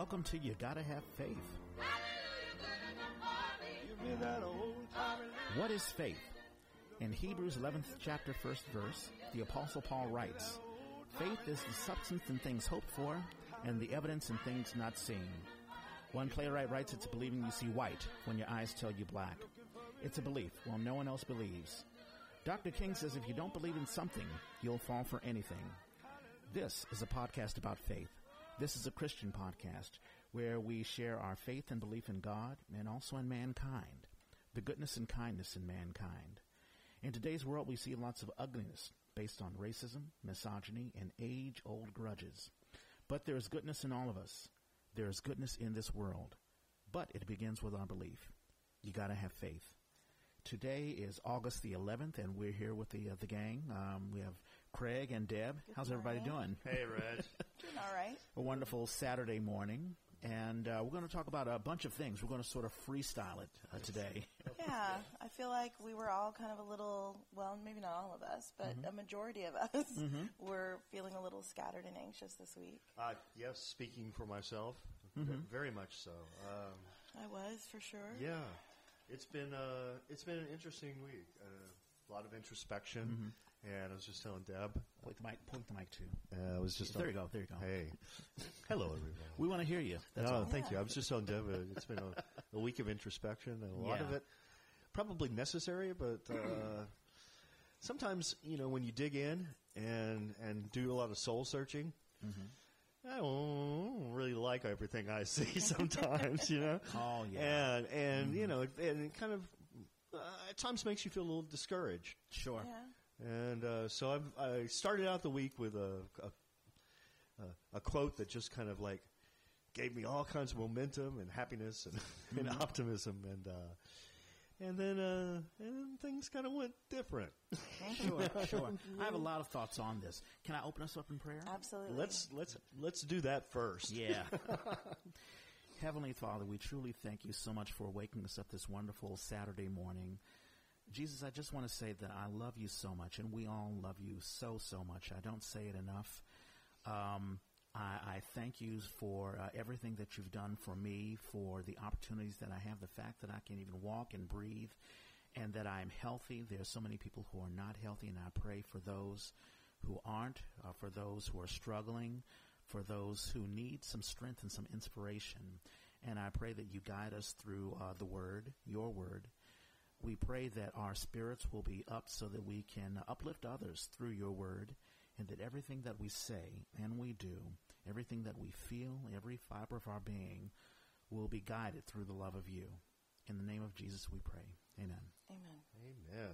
Welcome to You Gotta Have Faith. What is faith? In Hebrews 11th chapter, first verse, the Apostle Paul writes, Faith is the substance in things hoped for and the evidence in things not seen. One playwright writes, It's believing you see white when your eyes tell you black. It's a belief while no one else believes. Dr. King says if you don't believe in something, you'll fall for anything. This is a podcast about faith. This is a Christian podcast where we share our faith and belief in God and also in mankind, the goodness and kindness in mankind. In today's world, we see lots of ugliness based on racism, misogyny, and age old grudges. But there is goodness in all of us. There is goodness in this world. But it begins with our belief. You got to have faith. Today is August the 11th, and we're here with the uh, the gang. Um, we have Craig and Deb. Good How's everybody doing? Hey, Reg. Doing all right. A wonderful Saturday morning, and uh, we're going to talk about a bunch of things. We're going to sort of freestyle it uh, today. Yeah, I feel like we were all kind of a little, well, maybe not all of us, but Mm-hmm. a majority of us were feeling a little scattered and anxious this week. uh, yes, speaking for myself, Mm-hmm. very much so. Um, I was, for sure. yeah, it's been uh, it's been an interesting week. Uh, a lot of introspection, Mm-hmm. and I was just telling Deb. point the mic. Point the mic too. Uh, I was just There you go. There you go. Hey, hello everyone. We want to hear you. That's no, all. thank you. I was just telling Deb. Uh, it's been a, a week of introspection, and a lot of Yeah. it probably necessary, but. Uh, Sometimes you know when you dig in and and do a lot of soul searching, Mm-hmm. I don't really like everything I see sometimes, you know. Oh, yeah. And and you know, it, and it kind of uh, at times makes you feel a little discouraged. Sure. Yeah. And uh, so I've, I started out the week with a, a a a quote that just kind of like gave me all kinds of momentum and happiness and, and optimism and. Uh, and then, uh, and things kind of went different. Sure. Sure. I have a lot of thoughts on this. Can I open us up in prayer? Absolutely. Let's let's let's do that first. Yeah. Heavenly Father, we truly thank you so much for waking us up this wonderful Saturday morning. Jesus, I just want to say that I love you so much, and we all love you so, so much. I don't say it enough. Um, I, I thank you for uh, everything that you've done for me, for the opportunities that I have, the fact that I can even walk and breathe, and that I'm healthy. There are so many people who are not healthy, and I pray for those who aren't, uh, for those who are struggling, for those who need some strength and some inspiration. And I pray that you guide us through uh, the Word, your Word. We pray that our spirits will be up so that we can uplift others through your Word, and that everything that we say and we do, everything that we feel, every fiber of our being, will be guided through the love of you. In the name of Jesus, we pray. Amen. Amen. Amen.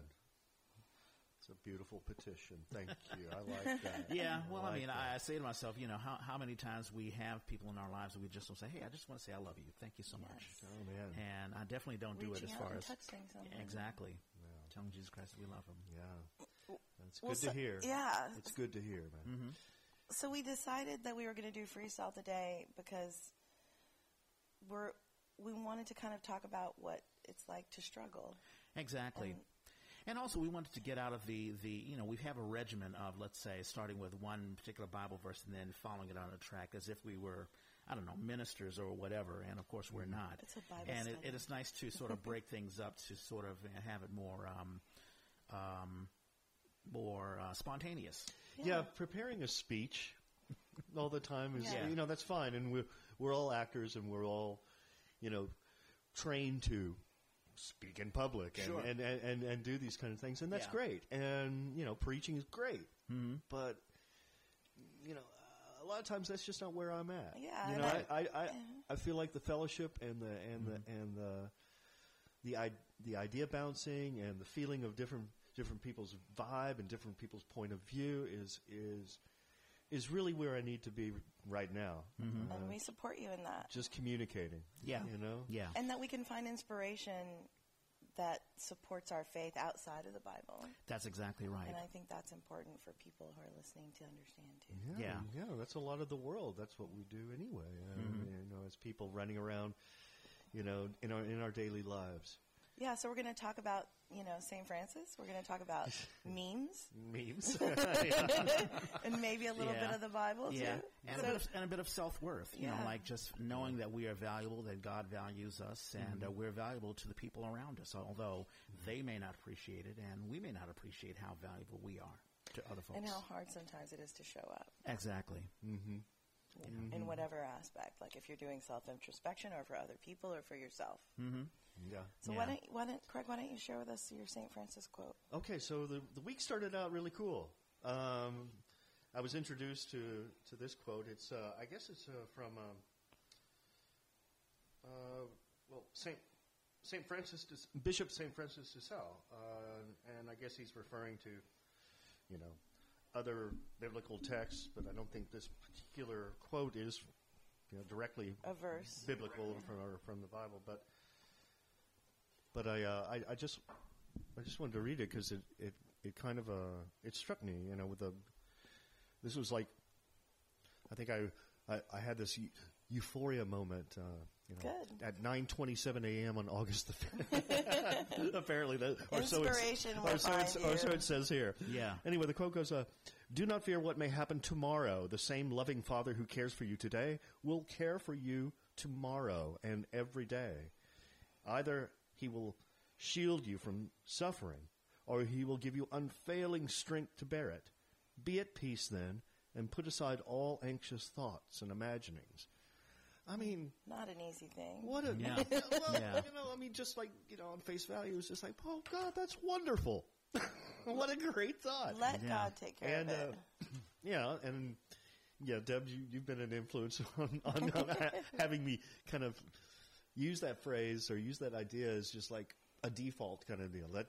It's a beautiful petition. Thank you. I like that. Yeah, well, I, like mean, that. I, I say to myself, you know, how, how many times we have people in our lives that we just don't say, hey, I just want to say I love you. Thank you so much. Yes. Oh man. And I definitely don't do it Reaching as out far and as. touching someone. Exactly. Yeah. Telling Jesus Christ we love him. Yeah. That's Well, good so- to hear. Yeah. It's good to hear, man. Mm-hmm. So we decided that we were going to do freestyle today because we're we wanted to kind of talk about what it's like to struggle. Exactly. And- And also, we wanted to get out of the, the, you know, we have a regimen of, let's say, starting with one particular Bible verse and then following it on a track as if we were, I don't know, ministers or whatever. And of course, we're not. It's a Bible and it, it is nice to sort of break things up to sort of uh, have it more, um, um, more uh, spontaneous. Yeah. preparing a speech all the time is, Yeah. you know, that's fine. And we're, we're all actors and we're all, you know, trained to speak in public and, Sure. and, and, and, and do these kind of things. And that's Yeah. great. And, you know, preaching is great. Mm-hmm. But, you know, a lot of times that's just not where I'm at. Yeah, You know, I- I, I, I, I feel like the fellowship and the, and the, and the, the, I, the idea bouncing and the feeling of different, different people's vibe and different people's point of view is, is, is really where I need to be right now. Mm-hmm. and we support you in that. Just communicating. Yeah. You know? Yeah. And that we can find inspiration that supports our faith outside of the Bible. That's exactly right. And I think that's important for people who are listening to understand too. Yeah, Yeah. yeah, that's a lot of the world. That's what we do anyway. Uh, Mhm. You know, as people running around, you know, in our in our daily lives. Yeah, so we're going to talk about, you know, St. Francis. We're going to talk about memes Memes. and maybe a little Yeah. bit of the Bible, Yeah, too. and, So- a bit of, and a bit of self worth. You know, like just knowing that we are valuable, that God values us, and Mm-hmm. uh, we're valuable to the people around us. Although they may not appreciate it, and we may not appreciate how valuable we are to other folks. and how hard sometimes it is to show up exactly. mm-hmm. in whatever aspect, like if you're doing self introspection or for other people or for yourself. Mm-hmm. Yeah. So Yeah. why don't, why don't Craig? Why don't you share with us your St. Francis quote? Okay, so the the week started out really cool. Um, I was introduced to to this quote. It's uh, I guess it's uh, from um, uh, well Saint Saint Francis de, Bishop Saint Francis de Sales, uh, and I guess he's referring to you know other biblical texts, but I don't think this particular quote is you know directly A verse. biblical from or from the Bible, but but I uh, I, I just I just wanted to read it because it, it it kind of uh it struck me you know with the this was like I think I I, I had this eu- euphoria moment uh, you know Good. at 9:27 a.m. on August the 5th. apparently that or so it's, Inspiration or will so, it's, or so you. it says here Yeah. Anyway, the quote goes, uh, Do not fear what may happen tomorrow. The same loving Father who cares for you today will care for you tomorrow and every day. Either he will shield you from suffering, or he will give you unfailing strength to bear it. Be at peace then, and put aside all anxious thoughts and imaginings. I mean, Not an easy thing. what a Yeah. well, Yeah. you know, I mean, just like you know, on face value, it's just like, oh God, that's wonderful. what a great thought. Let Yeah. God take care and of it. uh, yeah, and yeah, Deb, you, you've been an influence on, on, on having me kind of use that phrase or use that idea as just like a default kind of deal. Let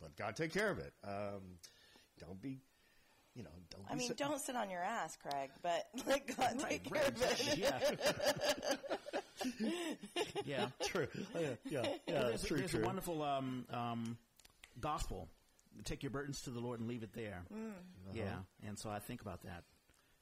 let God take care of it. Um, don't be, you know, don't. I be mean, so- don't sit on your ass, Craig, but let God Right, take care of it. Yeah. yeah. True. Yeah, yeah, yeah. There's, true. there's true. a wonderful um, um, gospel. Take your burdens to the Lord and leave it there. Yeah, and so I think about that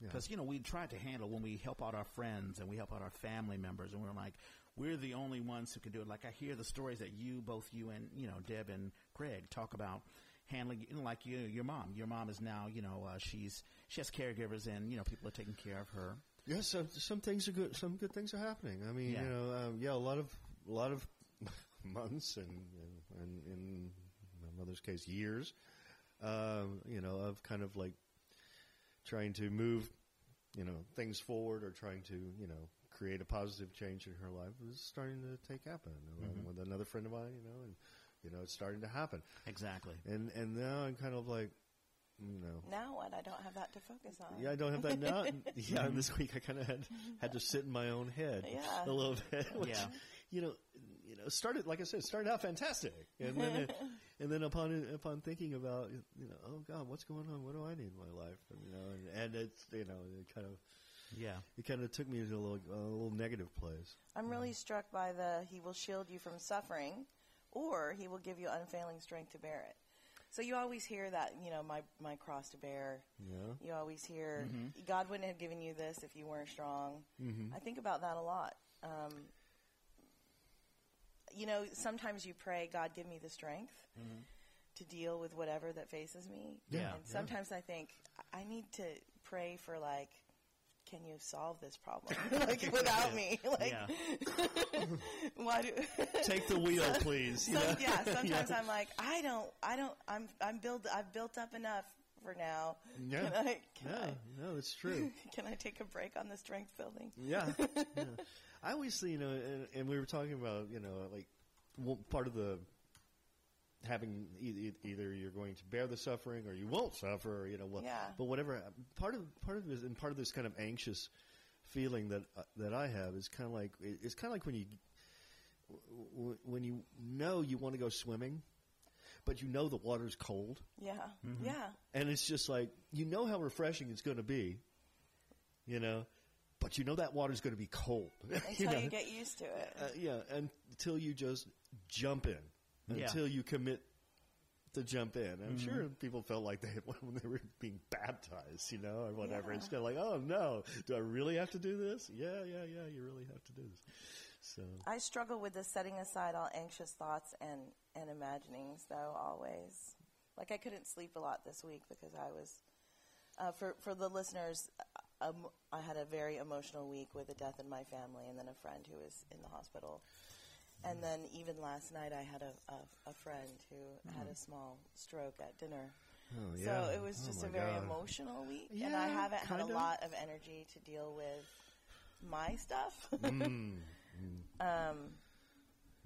Yeah. because you know we try to handle when we help out our friends and we help out our family members, and we're like we're the only ones who can do it. Like I hear the stories that you, both you and you know Deb and Greg, talk about handling. You know, like you, your mom. Your mom is now you know uh, she's she has caregivers and you know people are taking care of her. Yeah, some some things are good. Some good things are happening. I mean, Yeah. you know, um, yeah, a lot of a lot of months and and, and in my mother's case, years. Um, you know, of kind of like trying to move, you know, things forward or trying to, you know, create a positive change in her life is starting to take happen. Along mm-hmm. With another friend of mine, you know, and you know, it's starting to happen. Exactly. And and now I'm kind of like, you know, Now what? I don't have that to focus on. yeah, I don't have that now. yeah, and this week I kind of had had to sit in my own head Yeah. a little bit. Which, Yeah. you know, you know, started like I said, started out fantastic, and then it, and then upon upon thinking about you know, oh God, what's going on? What do I need in my life? And, you know, and, and it's you know, it kind of Yeah. it kind of took me to a little a little negative place. I'm really struck by the He will shield you from suffering, or He will give you unfailing strength to bear it. So you always hear that, you know, my my cross to bear. Yeah. You always hear Mm-hmm. God wouldn't have given you this if you weren't strong. Mm-hmm. I think about that a lot. Um, you know, sometimes you pray, God, give me the strength mm-hmm. to deal with whatever that faces me. Yeah, And yeah. sometimes I think I need to pray for like, can you solve this problem like without me? Like, Yeah. why do? Take the wheel, please. you Some, know? yeah, sometimes I'm like, I don't, I don't, I'm, I'm built, I've built up enough for now. Yeah. Can I, can, Yeah, no, it's true. Can I take a break on the strength building? Yeah, yeah. I always, see, you know, and, and we were talking about, you know, like well, part of the having e- e- either you're going to bear the suffering or you won't suffer, or, you know, what, Yeah. but whatever. Part of part of this and part of this kind of anxious feeling that uh, that I have is kind of like it's kind of like when you w- w- when you know you want to go swimming, but you know the water's cold, Yeah, Mm-hmm. yeah, and it's just like you know how refreshing it's going to be, you know, but you know that water's going to be cold until know? you get used to it. uh, yeah, until you just jump in, Yeah. until you commit to jump in. I'm Mm-hmm. sure people felt like they when they were being baptized, you know, or whatever. Yeah. It's kind of like, oh no, do I really have to do this? Yeah, yeah, yeah, you really have to do this. So I struggle with the setting aside all anxious thoughts and, and imaginings, though, always. Like, I couldn't sleep a lot this week because I was, uh, for, for the listeners, um, I had a very emotional week with a death in my family and then a friend who was in the hospital. And then even last night, I had a, a, a friend who had a small stroke at dinner. Oh, So it was Oh, just a very God. emotional week, and I haven't had a lot of energy to deal with my stuff. Mm, um,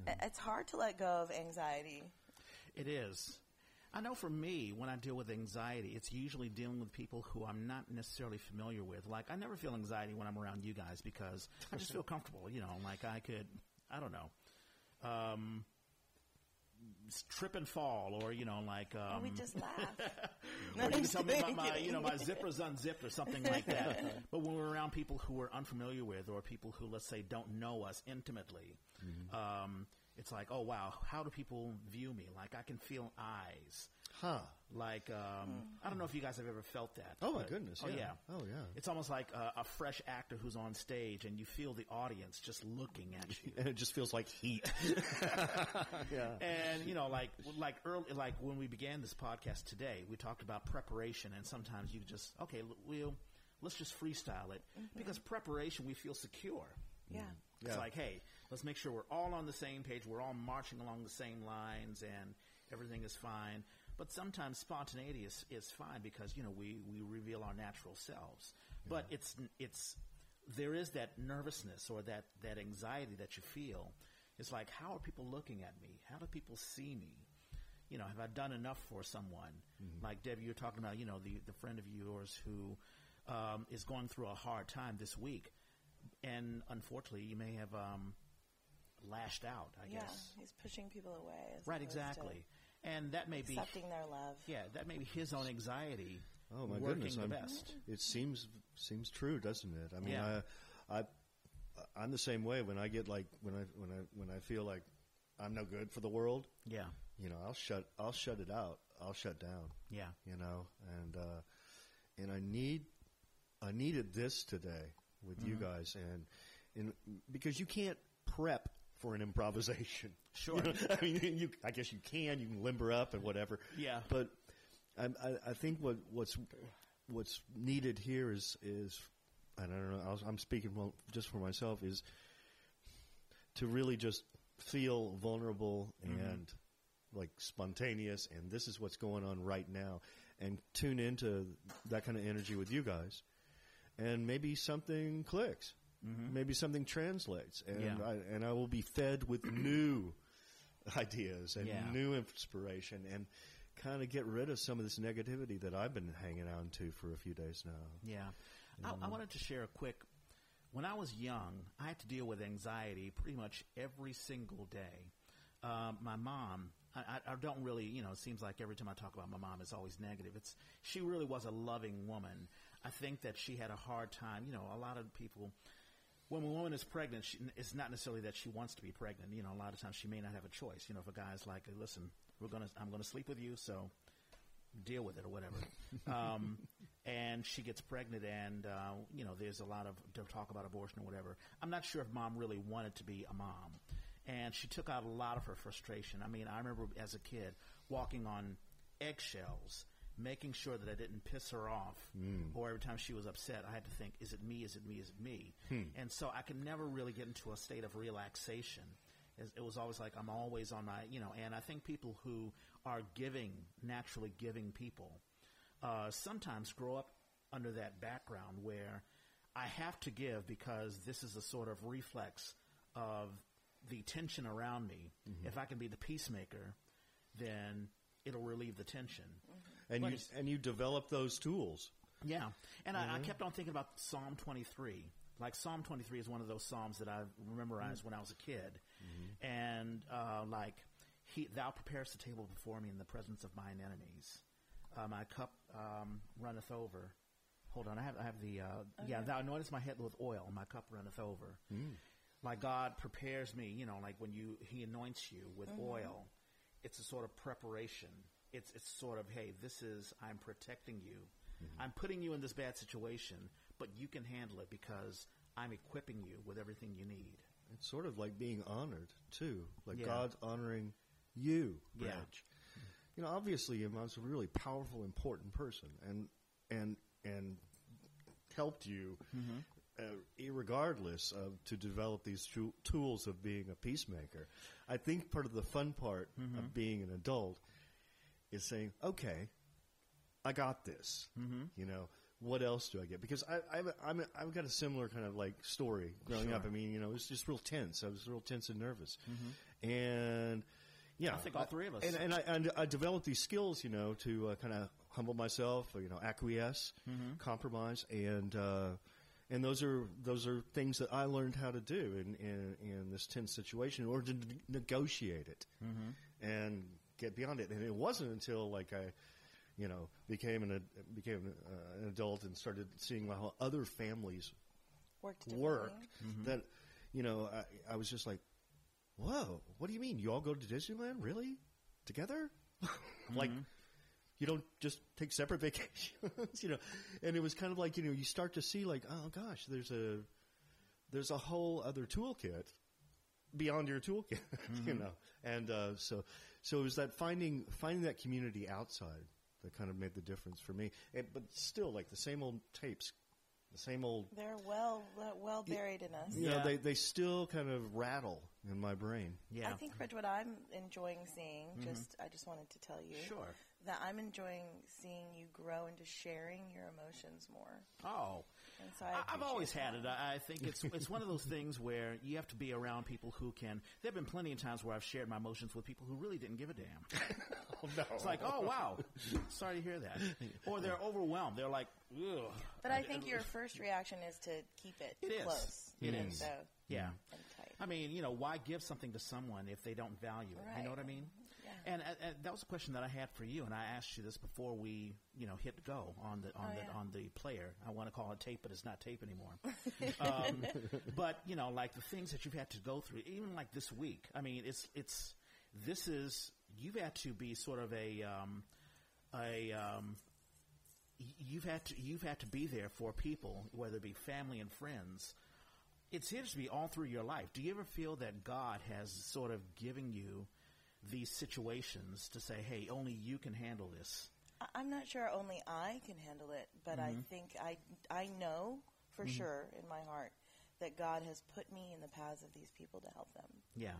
i- it's hard to let go of anxiety. It is. I know for me, when I deal with anxiety, it's usually dealing with people who I'm not necessarily familiar with. Like, I never feel anxiety when I'm around you guys because I just feel comfortable. You know, like I could, I don't know, um, s- trip and fall, or you know, like um, and we just laugh. or you can tell me about my you know my zipper's unzipped or something like that. but when we're around people who we're unfamiliar with, or people who let's say don't know us intimately, um, it's like, oh wow, how do people view me? Like I can feel eyes. Huh. Like um, I don't know if you guys have ever felt that. Oh, my but- goodness, Oh yeah. yeah. Oh, yeah. It's almost like a, a fresh actor who's on stage, and you feel the audience just looking at you. And it just feels like heat. yeah. And you know, like like early, like when we began this podcast today, we talked about preparation, and sometimes you just okay, l- we'll let's just freestyle it because preparation we feel secure. yeah. It's Yeah. like, hey, let's make sure we're all on the same page, we're all marching along the same lines, and everything is fine. But sometimes spontaneity is, is fine because you know we, we reveal our natural selves. But it's it's there is that nervousness or that, that anxiety that you feel. It's like, how are people looking at me? How do people see me? You know, have I done enough for someone? Like Debbie, you're talking about, you know, the, the friend of yours who um, is going through a hard time this week, and unfortunately, you may have um, lashed out. I yeah, guess. he's pushing people away. Right, exactly. And that may be, Accepting their love. yeah, that may be his own anxiety. Oh my goodness! the I'm- best. It seems seems true, doesn't it? I mean, Yeah. I, I, I'm the same way. When I get like when I when I when I feel like I'm no good for the world, Yeah, you know, I'll shut I'll shut it out. I'll shut down. yeah, You know, and uh, and I need I needed this today with you Mm-hmm. guys, and and because you can't prep for an improvisation. Sure. You know, I mean, you I guess you can. You can limber up and whatever. Yeah. But I, I, I think what what's what's needed here is is I don't know. I was, I'm speaking well, just for myself is to really just feel vulnerable mm-hmm. and like spontaneous, and this is what's going on right now, and tune into that kind of energy with you guys, and maybe something clicks. Maybe something translates, and Yeah. I, and I will be fed with new ideas and Yeah. new inspiration, and kind of get rid of some of this negativity that I've been hanging on to for a few days now. yeah. I, I wanted to share a quick. When I was young, I had to deal with anxiety pretty much every single day. Um, my mom, I, I, I don't really, you know, it seems like every time I talk about my mom, it's always negative. It's she really was a loving woman. I think that she had a hard time. You know, a lot of people when a woman is pregnant, she, it's not necessarily that she wants to be pregnant. You know, a lot of times she may not have a choice. You know, if a guy's like, "Listen, we're gonna, I'm gonna sleep with you, so deal with it or whatever," um, and she gets pregnant, and uh, you know, there's a lot of talk about abortion or whatever. I'm not sure if mom really wanted to be a mom, and she took out a lot of her frustration. I mean, I remember as a kid walking on eggshells. Making sure that I didn't piss her off, hmm. or every time she was upset, I had to think, "Is it me? Is it me? Is it me?" Hmm. And so I could never really get into a state of relaxation. It it was always like I'm always on my, you know. And I think people who are giving, naturally giving people, uh, sometimes grow up under that background where I have to give because this is a sort of reflex of the tension around me. Mm-hmm. If I can be the peacemaker, then it'll relieve the tension. Mm-hmm. And you and you develop those tools. Yeah, and I, I kept on thinking about Psalm 23. Like Psalm 23 is one of those psalms that I memorized when I was a kid, and uh, like he, Thou preparest the table before me in the presence of mine enemies. Uh, my cup um, runneth over. Hold on, I have I have the uh, yeah. Thou anointest my head with oil, my cup runneth over. Like God prepares me, you know, like when you He anoints you with oil, it's a sort of preparation. It's it's sort of hey, this is I'm protecting you. Mm-hmm. I'm putting you in this bad situation, but you can handle it because I'm equipping you with everything you need. it's sort of like being honored too, like Yeah. God's honoring you, Yeah. You know, obviously, your mom's a really powerful, important person, and and and helped you, mm-hmm. uh, irregardless of to develop these tu- tools of being a peacemaker. I think part of the fun part mm-hmm. of being an adult is saying, "Okay, I got this." Mm-hmm. You know, what else do I get? Because I, I've, I'm, I've got a similar kind of like story growing up. I mean, you know, it was just real tense. I was real tense and nervous, and yeah, Mm-hmm. I think all three of us. And, and I, and I developed these skills, you know, to uh, kind of humble myself, or, you know, acquiesce, Mm-hmm. compromise, and uh, and those are those are things that I learned how to do in in, in this tense situation in order to ne- negotiate it Mm-hmm. and get beyond it. And it wasn't until like I, you know, became an became uh, an adult and started seeing how other families Worked differently. worked that you know I, I was just like, whoa, what do you mean? You all go to Disneyland really together? like you don't just take separate vacations, you know? And it was kind of like you know you start to see like, oh gosh, there's a there's a whole other toolkit beyond your toolkit, you know. And uh, so so it was that finding finding that community outside that kind of made the difference for me. And, but still, like the same old tapes, the same old They're well well buried in us. you know, Yeah. they, they still kind of rattle in my brain. Yeah. I think, Rich, what I'm enjoying seeing, mm-hmm. just I just wanted to tell you Sure. that I'm enjoying seeing you grow into sharing your emotions more. Oh, And so I I, I've appreciate always had it. I I think it's it's one of those things where you have to be around people who can. There have been plenty of times where I've shared my emotions with people who really didn't give a damn. Oh, no. It's like, oh wow, sorry to hear that. Or they're overwhelmed. They're like, ugh. But I think your first reaction is to keep it, It is. close. It and. So, yeah. I mean, you know, why give something to someone if they don't value it? You know what I mean? And, uh, uh, that was a question that I had for you, and I asked you this before we, you know, hit go on the on Oh, the yeah. on the player. I want to call it tape, but it's not tape anymore. um, but you know, like the things that you've had to go through, even like this week. I mean, it's it's this is you've had to be sort of a um, a um, you've had to you've had to be there for people, whether it be family and friends. It seems to be all through your life. Do you ever feel that God has sort of given you these situations to say, "Hey, only you can handle this"? I- I'm not sure only I can handle it, but I Mm-hmm. think I I know for sure in my heart that God has put me in the paths of these people to help them. Yeah.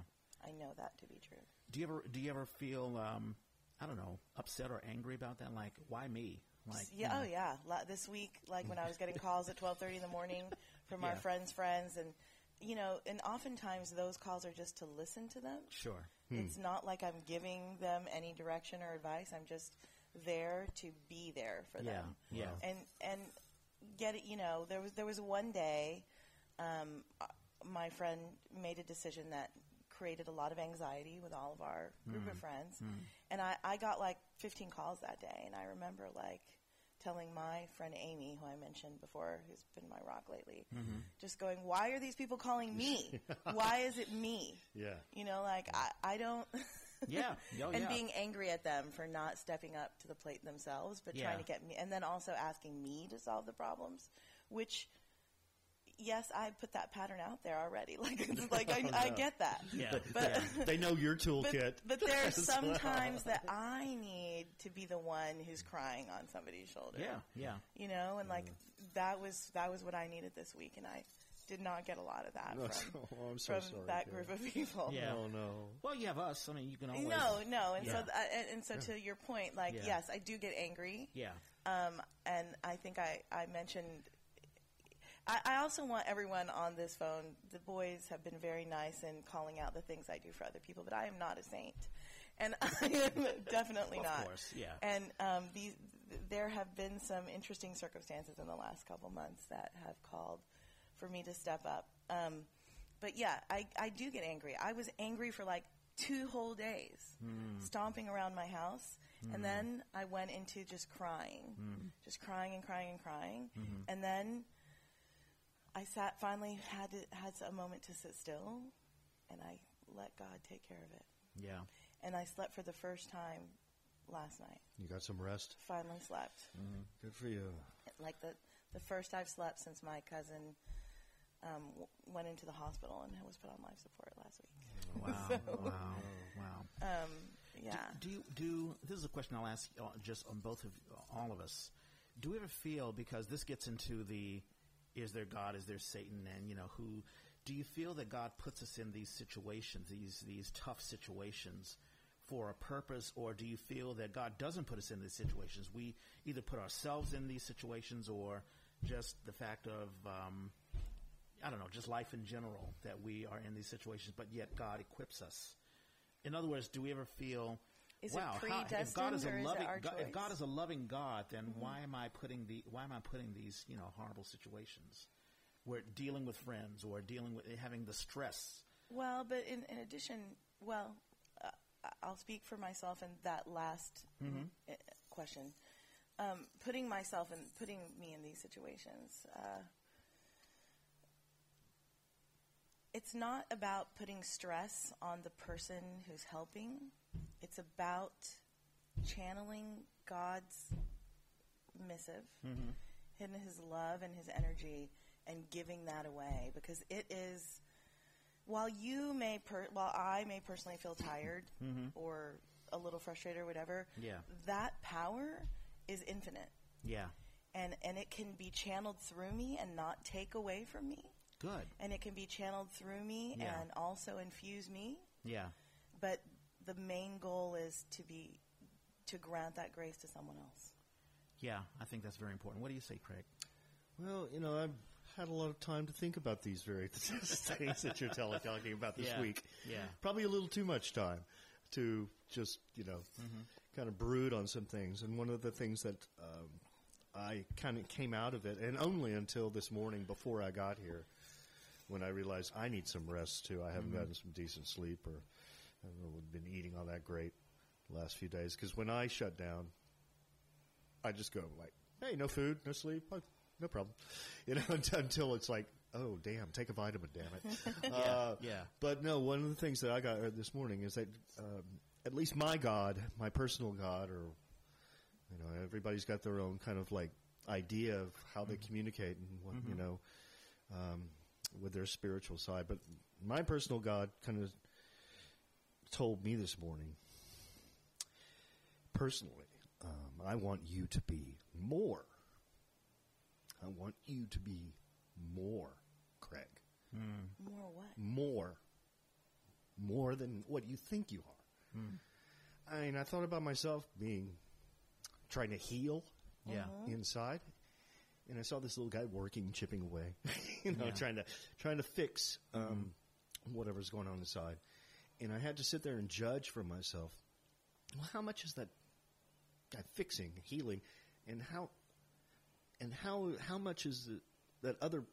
I know that to be true. Do you ever do you ever feel um, I don't know upset or angry about that? Like, why me? Like, yeah, you oh yeah. La- this week, like when I was getting calls at twelve thirty in the morning from our friends' friends, and you know, and oftentimes those calls are just to listen to them. Sure. It's not like I'm giving them any direction or advice. I'm just there to be there for Yeah. them. Yeah. And and get it. You know, there was there was one day, um, uh, my friend made a decision that created a lot of anxiety with all of our group of friends, and I I got like 15 calls that day, and I remember like telling my friend Amy, who I mentioned before, who's been my rock lately, mm-hmm. just going, "Why are these people calling me? Why is it me?" Yeah. You know, like I, I don't. Yeah. Oh, and yeah. being angry at them for not stepping up to the plate themselves, but Yeah. trying to get me, and then also asking me to solve the problems, which. Yes, I put that pattern out there already. Like, it's like I, I get that. Yeah. But, They know your toolkit. but there's as well. sometimes that I need to be the one who's crying on somebody's shoulder. Yeah. Yeah. You know, and like that was that was what I needed this week, and I did not get a lot of that No, from, oh, I'm so from sorry. that Karen. group of people. Yeah. Oh no. Well, you have us. I mean, you can always. No, no, and so th- and, and so to your point, like Yeah. yes, I do get angry, Yeah. um, and I think I I mentioned. I, I also want everyone on this phone. The boys have been very nice in calling out the things I do for other people, but I am not a saint, and I am definitely Of not. course, yeah. And um, these, there have been some interesting circumstances in the last couple months that have called for me to step up. Um, but yeah, I, I do get angry. I was angry for like two whole days, stomping around my house. And then I went into just crying, just crying and crying and crying. And then I sat, finally had to, had a moment to sit still, and I let God take care of it. Yeah. And I slept for the first time last night. You got some rest. Finally slept. Good for you. Like the the first I've slept since my cousin um, w- went into the hospital and was put on life support last week. Wow, wow, wow. Um, yeah. Do you do? This is a question I'll ask uh, just on both of all of us. Do we ever feel because this gets into the is there God, is there Satan, and you know who? Do you feel that God puts us in these situations, these these tough situations, for a purpose, or do you feel that God doesn't put us in these situations? We either put ourselves in these situations, or just the fact of um, I don't know, just life in general that we are in these situations, but yet God equips us. In other words, do we ever feel, Is it wow, how, if God is a loving, our God, if? God is a loving God, then why am I putting the, why am I putting these, you know, horrible situations? Where dealing with friends or dealing with having the stress. Well, but in, in addition, well, uh, I'll speak for myself in that last uh, question. Um, putting myself and putting me in these situations. Uh, it's not about putting stress on the person who's helping. It's about channeling God's missive mm-hmm. and His love and His energy and giving that away because it is. While you may, per, while I may personally feel tired mm-hmm. or a little frustrated or whatever, Yeah. that power is infinite, Yeah. and and it can be channeled through me and not take away from me Good. and it can be channeled through me Yeah. and also infuse me. Yeah. But the main goal is to be to grant that grace to someone else. Yeah. I think that's very important. What do you say, Craig? Well, you know, I've had a lot of time to think about these very things that you're talking about this Yeah. week. Yeah. Probably a little too much time to just, you know, kind of brood on some things. And one of the things that um, I kind of came out of it, and only until this morning before I got here, when I realized I need some rest too. I haven't gotten some decent sleep or I don't know, been eating all that great the last few days. Because when I shut down, I just go like, "Hey, no food, no sleep, no problem," you know, until, it's like, "Oh, damn, take a vitamin, damn it." uh, yeah. But no, one of the things that I got this morning is that um, at least my God, my personal God, or you know, everybody's got their own kind of like idea of how they communicate and what you know um, with their spiritual side. But my personal God kind of told me this morning, personally, um, I want you to be more. I want you to be more, Craig. More what? More. More than what you think you are. I mean, I thought about myself being trying to heal Yeah. inside, and I saw this little guy working, chipping away, you know, Yeah. trying to trying to fix um, whatever's going on inside. And I had to sit there and judge for myself. Well, how much is that guy fixing, healing, and how and how how much is the, that other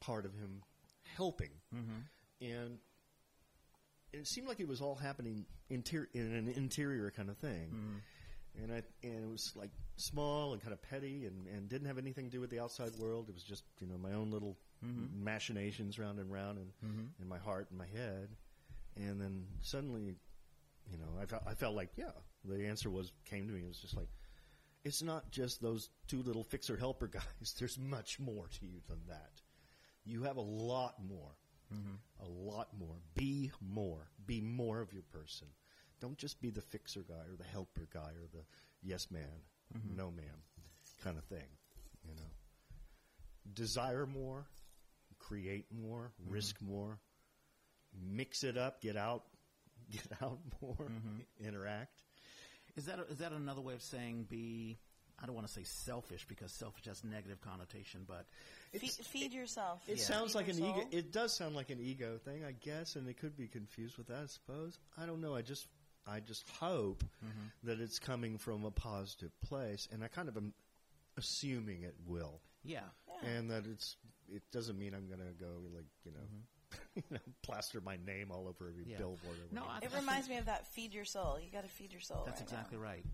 part of him helping? Mm-hmm. And it seemed like it was all happening inter- in an interior kind of thing. Mm-hmm. And I and it was like small and kind of petty and, and didn't have anything to do with the outside world. It was just you know my own little mm-hmm. machinations round and round in, in my heart and my head. And then suddenly, you know, I felt, I felt like yeah, the answer was came to me. It was just like it's not just those two little fixer helper guys. There's much more to you than that. You have a lot more. Mm-hmm. A lot more. Be more. Be more of your person. Don't just be the fixer guy or the helper guy or the yes man, mm-hmm. no man kind of thing. You know, desire more, create more, mm-hmm. risk more, mix it up, get out, get out more, mm-hmm. interact. Is that a, is that another way of saying be? I don't want to say selfish because selfish has negative connotation, but Fe- feed yourself. It Feed sounds like your an ego. It does sound like an ego thing, I guess, and it could be confused with that. I suppose. I don't know. I just, I just hope mm-hmm. that it's coming from a positive place, and I kind of am assuming it will, yeah, Yeah. and that it's. It doesn't mean I'm going to go like you know, mm-hmm. you know, plaster my name all over every Yeah. billboard. Or No. I- It reminds me of that feed your soul. You got to feed your soul. That's right exactly now. right.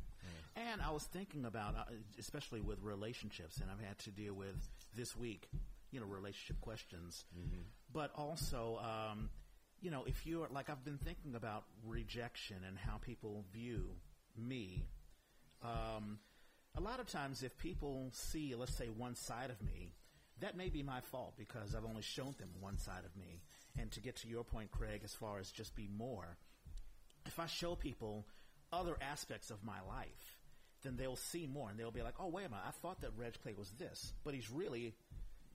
And I was thinking about, uh, especially with relationships, and I've had to deal with this week, you know, relationship questions. But also, um, you know, if you're like, I've been thinking about rejection and how people view me. Um, a lot of times, if people see, let's say, one side of me, that may be my fault because I've only shown them one side of me. And to get to your point, Craig, as far as just be more, if I show people other aspects of my life, then they'll see more and they'll be like, oh, wait a minute, I thought that Reg Clay was this, but he's really,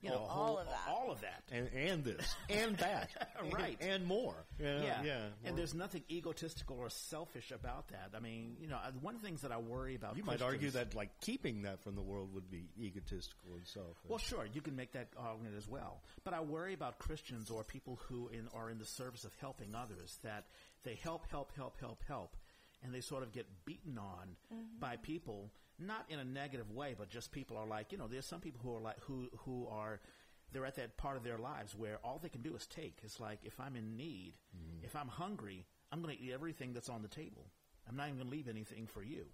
you know, All- whole- all of that. all of that. and and this and that, Right. and, and more. Yeah, yeah, yeah. And there's nothing egotistical or selfish about that. I mean, you know, uh, one of the things that I worry about. you might argue that like keeping that from the world would be egotistical and selfish. Well, sure, you can make that argument as well. But I worry about Christians or people who in, are in the service of helping others that they help, help, help, help, help, and they sort of get beaten on mm-hmm. by people, not in a negative way, but just people are like, you know, there's some people who are like who who are they're at that part of their lives where all they can do is take. It's like if I'm in need, mm-hmm. if I'm hungry, I'm going to eat everything that's on the table. I'm not even going to leave anything for you.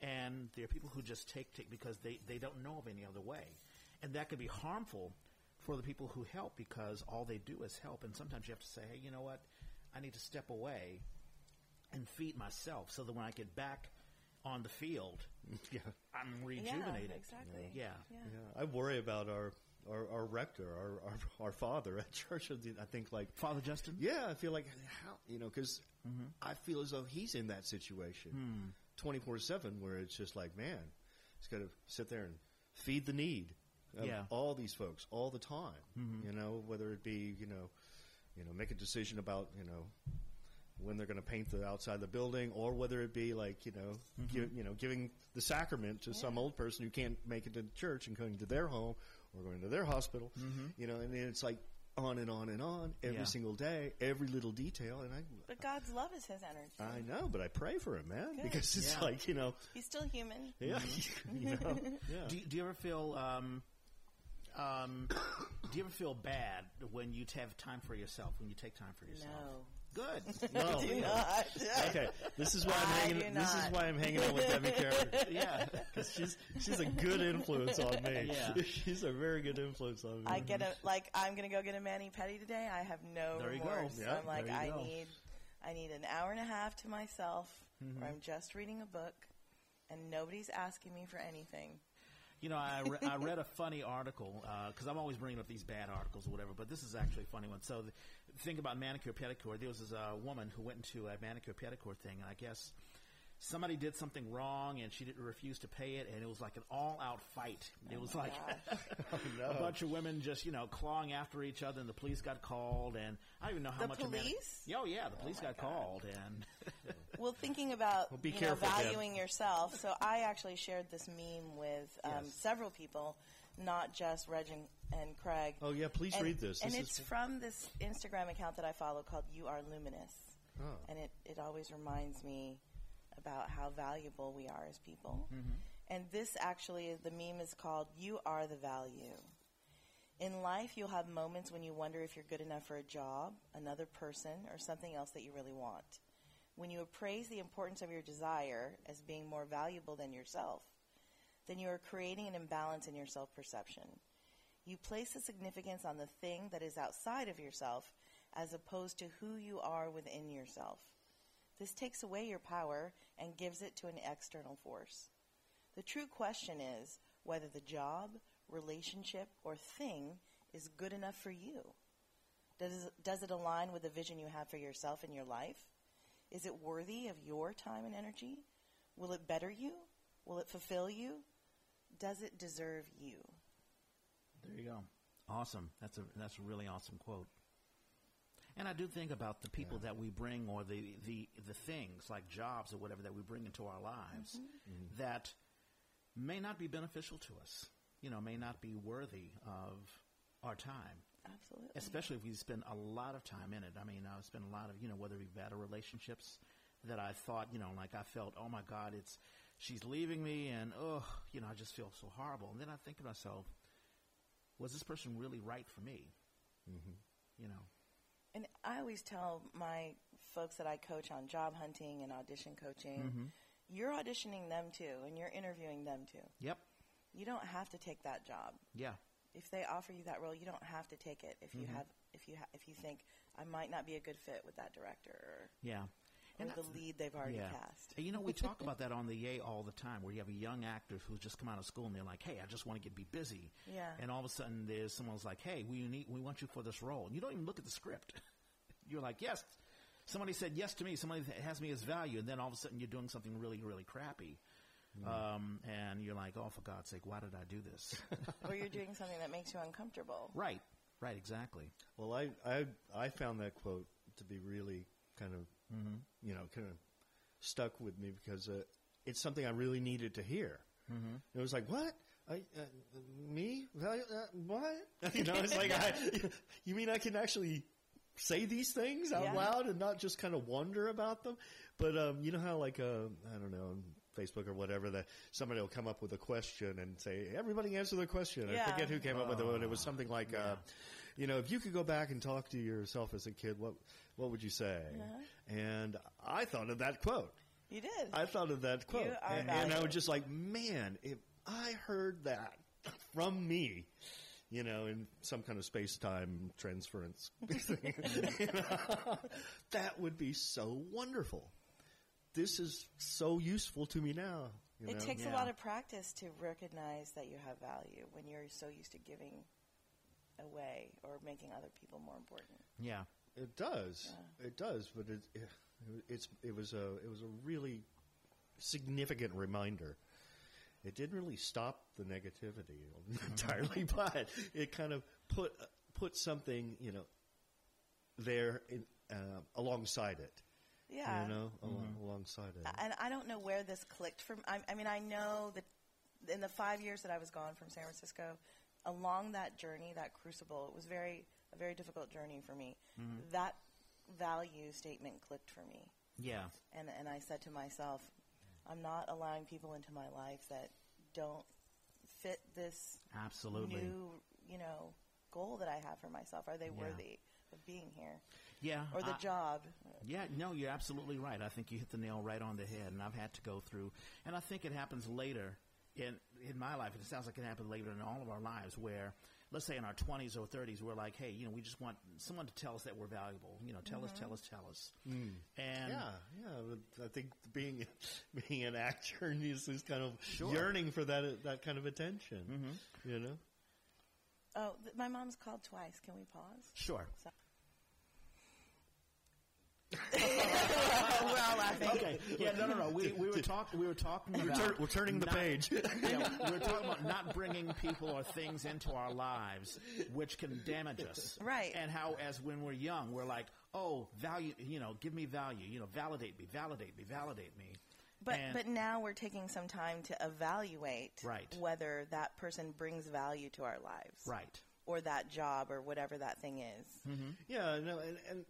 And there are people who just take, take because they, they don't know of any other way. And that can be harmful for the people who help because all they do is help. And sometimes you have to say, hey, you know what? I need to step away and feed myself so that when I get back on the field, yeah. I'm rejuvenated. Yeah, exactly. Yeah. Yeah. Yeah, I worry about our our, our rector, our, our our father at church. I think like Father Justin? yeah, I feel like how you know because mm-hmm. I feel as though he's in that situation hmm. twenty four seven where it's just like man, he's got to sit there and feed the need of Yeah. all these folks all the time. Mm-hmm. You know, whether it be you know, you know, make a decision about you know when they're going to paint the outside of the building, or whether it be like you know, give, you know, giving the sacrament to some old person who can't make it to church and going to their home or going to their hospital. You know, and then it's like on and on and on every Yeah. single day, every little detail. And I, But God's love is His energy. I know, but I pray for him, man, Good. because it's Yeah. like you know, He's still human. yeah, you know, yeah. Do you, do you ever feel um, um, do you ever feel bad when you have time for yourself? When you take time for yourself? No. Good. No. Do not. Okay, this is why I'm hanging. do This is not. why I'm hanging out with Debbie Carey. yeah. Because she's she's a good influence on me. Yeah. she's a very good influence on me. I get a like. I'm gonna go get a mani pedi today. I have no There you go. remorse. Yeah, I'm like, there you I go. need, I need an hour and a half to myself, Mm-hmm. where I'm just reading a book, and nobody's asking me for anything. You know, I, re- I read a funny article because I'm always bringing up these bad articles or whatever, but this is actually a funny one. So, the thing about manicure pedicure, there was this uh, woman who went into a manicure pedicure thing, and I guess somebody did something wrong, and she didn't refuse to pay it, and it was like an all-out fight. It was like gosh. no. a bunch of women just you know clawing after each other, and the police got called, and I don't even know how The much. a mani- police? oh yeah, the police got God. called, and Well, thinking about Well, be you careful, know, Deb. valuing yourself. So I actually shared this meme with um, Yes. several people, not just Reg and, and Craig. Oh yeah, please and, read this. And This it's from this Instagram account that I follow called You Are Luminous. Oh. And it, it always reminds me about how valuable we are as people. Mm-hmm. And this actually, the meme is called You Are the Value. In life, you'll have moments when you wonder if you're good enough for a job, another person, or something else that you really want. When you appraise the importance of your desire as being more valuable than yourself, then you are creating an imbalance in your self perception. You place the significance on the thing that is outside of yourself as opposed to who you are within yourself. This takes away your power and gives it to an external force. The true question is whether the job, relationship, or thing is good enough for you. Does, does it align with the vision you have for yourself and your life? Is it worthy of your time and energy? Will it better you? Will it fulfill you? Does it deserve you? There you go. Awesome. That's a that's a really awesome quote. And I do think about the people that we bring, or the, the the things like jobs or whatever that we bring into our lives mm-hmm. Mm-hmm. that may not be beneficial to us. You know, may not be worthy of our time. Absolutely. Especially if we spend a lot of time in it. I mean, I've spent a lot of, you know, whether we've had relationships that I thought, you know, like I felt, oh my God, it's, she's leaving me and, oh, you know, I just feel so horrible. And then I think to myself, was this person really right for me? You know, And I always tell my folks that I coach on job hunting and audition coaching, Mm-hmm. you're auditioning them too, and you're interviewing them too. yep, You don't have to take that job. yeah, If they offer you that role, you don't have to take it. If you Mm-hmm. have, if you ha- if you think I might not be a good fit with that director. Or, yeah. Or And the lead they've already yeah. cast. And you know, we talk about that on the Yay all the time, where you have a young actor who's just come out of school and they're like, "Hey, I just want to get be busy." Yeah. And all of a sudden, there's someone's like, "Hey, we need, we want you for this role." And you don't even look at the script. You're like, "Yes." Somebody said yes to me. Somebody that has me as value, and then all of a sudden, you're doing something really, really crappy. Um, and you're like, "Oh, for God's sake, why did I do this?" or you're doing something that makes you uncomfortable. right. Right. Exactly. Well, I, I I found that quote to be really kind of you know kind of stuck with me because uh, it's something I really needed to hear. Mm-hmm. It was like what. I, uh, me? Uh, what? you know, it's like, I, you mean I can actually say these things out Yeah. loud and not just kind of wonder about them? But um, you know how, like, uh, I don't know, on Facebook or whatever, that somebody will come up with a question and say, "Everybody answer their question." I forget who came up with it. but It was something like, uh, you know, if you could go back and talk to yourself as a kid, what what would you say? Uh-huh. And I thought of that quote. You did. I thought of that quote, and, and I was just like, man, if I heard that from me, you know, in some kind of space time transference thing, you know, that would be so wonderful. This is so useful to me now. You it know? takes a lot of practice to recognize that you have value when you're so used to giving away or making other people more important. Yeah. It does. It does, but it, it it's it was a it was a really significant reminder. It didn't really stop the negativity entirely, but it kind of put put something you know there in, uh, alongside it. Yeah. You know, al- alongside it. and I don't know where this clicked from. I, I mean, I know that in the five years that I was gone from San Francisco, along that journey, that crucible, it was very a very difficult journey for me. Mm-hmm. That value statement clicked for me, Yeah. and and I said to myself, I'm not allowing people into my life that don't fit this Absolutely. new, you know, goal that I have for myself. Are they Yeah. worthy of being here Yeah. or the I- job? Yeah, no, you're absolutely right. I think you hit the nail right on the head, and I've had to go through, and I think it happens later in in my life. It sounds like it happened later in all of our lives, where let's say in our 20s or 30s, we're like, hey, you know, we just want someone to tell us that we're valuable. You know, tell us, mm-hmm. tell us, tell us. Mm. And yeah, yeah. I think being being an actor is, is kind of Sure. yearning for that that kind of attention. Mm-hmm. You know. Oh, th- my mom's called twice. Can we pause? sure. So- We're all laughing. Okay. Yeah. No. No. No. We, we were talking. We were talking We're, about. tur- we're turning the not- page. yeah, we're talking about not bringing people or things into our lives which can damage us. Right. And how, as when we're young, we're like, oh, value, you know, give me value, you know, validate me, validate me, validate me. But And- but now we're taking some time to evaluate Right. whether that person brings value to our lives, Right. Or that job, or whatever that thing is. Mm-hmm. Yeah, no, and, and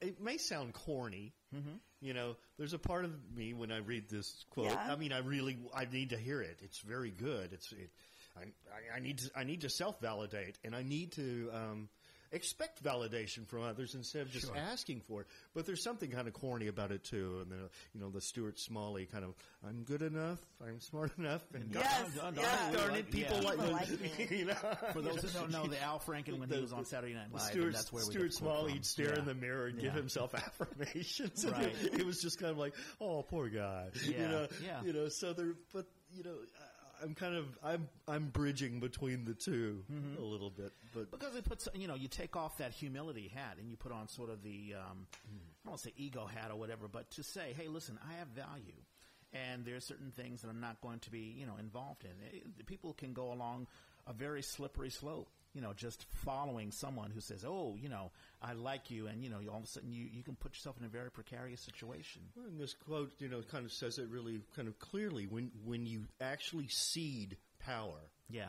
it may sound corny. Mm-hmm. You know, there's a part of me when I read this quote. Yeah. I mean, I really, I need to hear it. It's very good. It's, it, I, I, need to, I need to self validate, and I need to um, expect validation from others instead of just Sure. asking for it. But there's something kind of corny about it too. And then, you know, the Stuart Smalley kind of, I'm good enough, I'm smart enough, and Yes, darn- darn- yeah. darn darn it, people Yeah. like, People like me. you know. For those who don't know, the Al Franken when he was on Saturday Night Live, and Stuart, that's where we Stuart get Smalley he'd stare in the mirror and give himself affirmations. And Right. it, it was just kind of like, oh, poor guy. Yeah, You know, yeah. you know. So there, but you know, I- I'm kind of, I'm, I'm bridging between the 2 Mm-hmm. a little bit, but Because it puts, you know, you take off that humility hat and you put on sort of the, um, I don't want to say ego hat or whatever, but to say, hey, listen, I have value. And there are certain things that I'm not going to be, you know, involved in. It- people can go along a very slippery slope, you know, just following someone who says, oh, you know, I like you. And, you know, all of a sudden you, you can put yourself in a very precarious situation. Well, and this quote, you know, kind of says it really kind of clearly when when you actually cede power Yeah.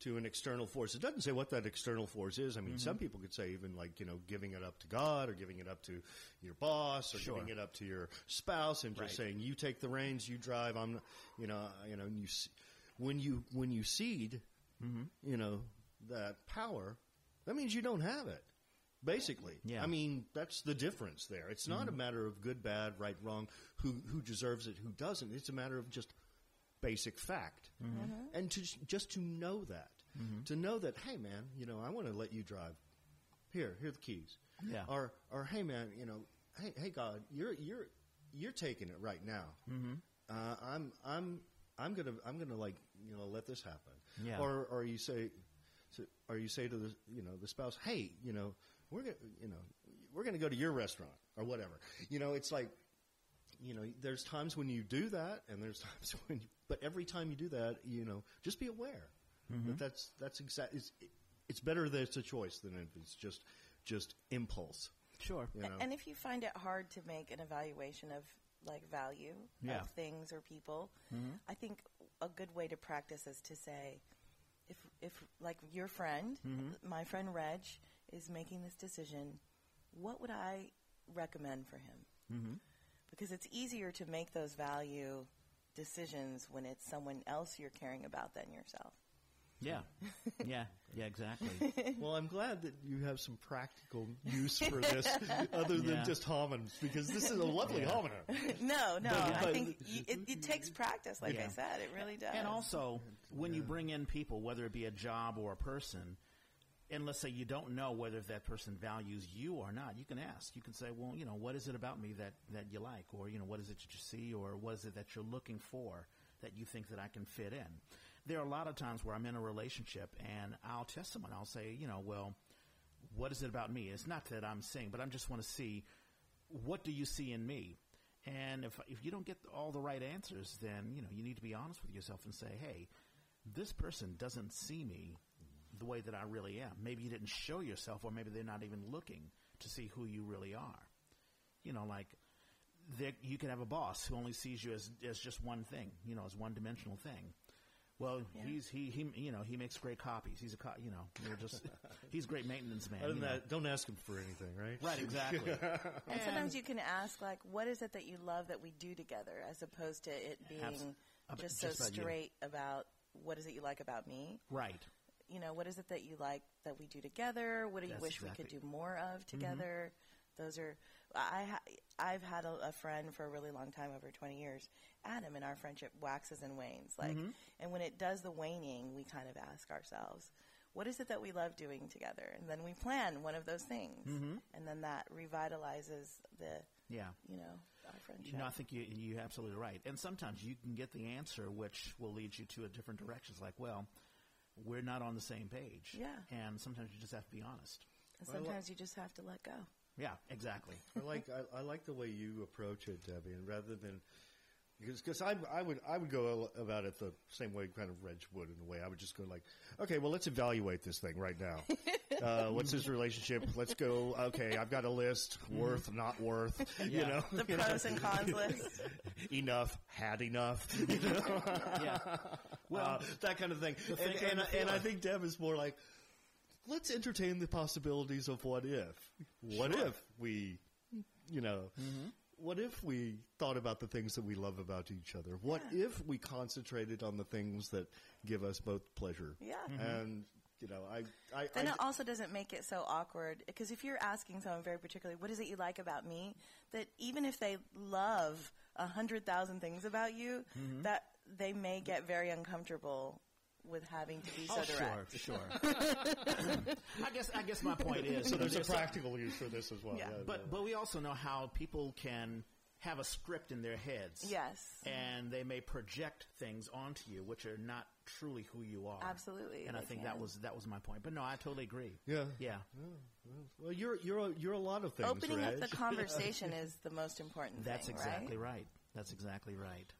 to an external force. It doesn't say what that external force is. I mean, some mm-hmm. people could say even like you know giving it up to God or giving it up to your boss or Sure. giving it up to your spouse and just Right. saying you take the reins, you drive. I'm, you know, you know, and you when you when you cede, mm-hmm. you know that power, that means you don't have it. Basically, Yeah. I mean that's the difference there. It's not a matter of good, bad, right, wrong, who who deserves it, who doesn't. It's a matter of just basic fact, and to just to know that, to know that, hey man, you know, I want to let you drive. Here, here are the keys. Yeah. Or or hey man, you know, hey hey God, you're you're you're taking it right now. Mm-hmm. Uh, I'm I'm I'm gonna I'm gonna like you know let this happen. Yeah. Or or you say, so- or you say to the you know the spouse, hey, you know we're gonna you know we're gonna go to your restaurant or whatever. You know, it's like you know, there's times when you do that, and there's times when, you, but every time you do that, you know, just be aware that mm-hmm. that's that's exact. It's, it's better that it's a choice than if it's just just impulse. Sure. You know? And if you find it hard to make an evaluation of like value Yeah. of things or people, mm-hmm. I think a good way to practice is to say, if if like your friend, my friend Reg, is making this decision, what would I recommend for him? Mm-hmm. Because it's easier to make those value decisions when it's someone else you're caring about than yourself. Yeah. Yeah. Yeah. Exactly. well, I'm glad that you have some practical use for this, other than Yeah. just homonyms, because this is a lovely Yeah. homonym. no, no, But- I think y- it, it takes practice. Like I said, it really does. And also, when you bring in people, whether it be a job or a person, and let's say you don't know whether that person values you or not, you can ask. You can say, well, you know, what is it about me that, that you like? Or, you know, what is it that you see? Or what is it that you're looking for that you think that I can fit in? There are a lot of times where I'm in a relationship and I'll test someone. I'll say, you know, well, what is it about me? It's not that I'm saying, but I just want to see what do you see in me? And if if you don't get all the right answers, then you know you need to be honest with yourself and say, "Hey, this person doesn't see me the way that I really am. Maybe you didn't show yourself, or maybe they're not even looking to see who you really are." You know, like you can have a boss who only sees you as as just one thing, you know, as one dimensional thing. Well, Yeah. he's he he you know he makes great copies. He's a co- you know you're just he's great maintenance man. Other you than know. don't ask him for anything, right? Right, exactly. And sometimes you can ask, like, what is it that you love that we do together, as opposed to it being Abs- just, just so about you. straight about what is it you like about me. right. You know, what is it that you like that we do together? What do you That's wish we exactly- Mm-hmm. could do more of together? Those are. I ha- I've had a, a friend for a really long time, over twenty years. Adam, and our friendship waxes and wanes. Like, Mm-hmm. and when it does the waning, we kind of ask ourselves, what is it that we love doing together? And then we plan one of those things, Mm-hmm. and then that revitalizes the Yeah. you know, our friendship. You know, I think you, you're absolutely right. And sometimes you can get the answer which will lead you to a different direction. It's like, well, we're not on the same page. Yeah. And sometimes you just have to be honest. and sometimes you just have to let go. Yeah, exactly. I like I, I like the way you approach it, Debbie, and rather than because because I I would I would go about it the same way kind of Reg would in a way. I would just go like, okay, well let's evaluate this thing right now. uh, what's his relationship? Let's go. Okay, I've got a list. Worth, not worth. You know, The pros and cons list. enough, had enough. You know? Yeah. Well, Uh, that kind of thing. And, and, and and I think Deb is more like, let's entertain the possibilities of what if. What Sure. if we, you know, Mm-hmm. what if we thought about the things that we love about each other? What if we concentrated on the things that give us both pleasure? Yeah. And, you know, I, I, Then I it also doesn't make it so awkward because if you're asking someone very particularly, what is it you like about me? That even if they love a hundred thousand things about you, Mm-hmm. that they may get very uncomfortable with having to be so oh, direct. sure, sure. I guess I guess my point is so there's a practical use for this as well. Yeah. but but we also know how people can have a script in their heads. Yes. And they may project things onto you which are not truly who you are. Absolutely, And I they think that was that was my point. But no, I totally agree. yeah. Yeah. Well, you're, you're, a, you're a lot of things, Opening up the conversation is the most important That's thing, exactly right? right. That's exactly right.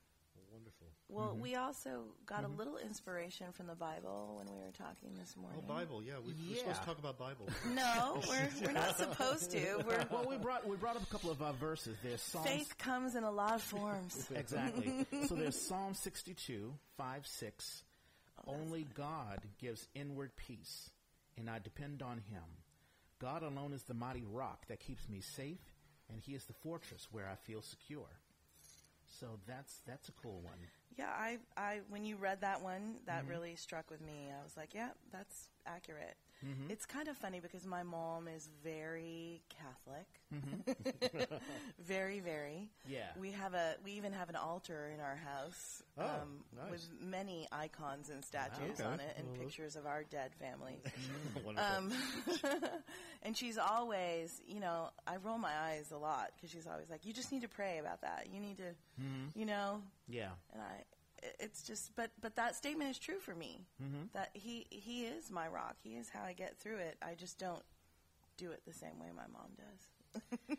Wonderful. Well, Mm-hmm. we also got a little inspiration from the Bible when we were talking this morning. Oh, morning. Bible, yeah. We, We're supposed to talk about Bible. No, we're, we're not supposed to. We're, Well, we brought we brought up a couple of uh, verses. There's Psalms faith comes in a lot of forms. exactly. so there's Psalm 62, 5, 6. Only God gives inward peace, and I depend on Him. God alone is the mighty rock that keeps me safe, and He is the fortress where I feel secure. So that's that's a cool one. Yeah, I, I, when you read that one, that mm-hmm. really struck with me. I was like, yeah, that's accurate. It's kind of funny because my mom is very Catholic, very, very. Yeah. We have a, we even have an altar in our house Oh, um, nice. with many icons and statues Okay. on it and Well, pictures of our dead families. Wonderful. Um, and she's always, you know, I roll my eyes a lot because she's always like, "You just need to pray about that. You need to, you know." Yeah. And I, it's just, but but that statement is true for me. That he he is my rock. He is how I get through it. I just don't do it the same way my mom does.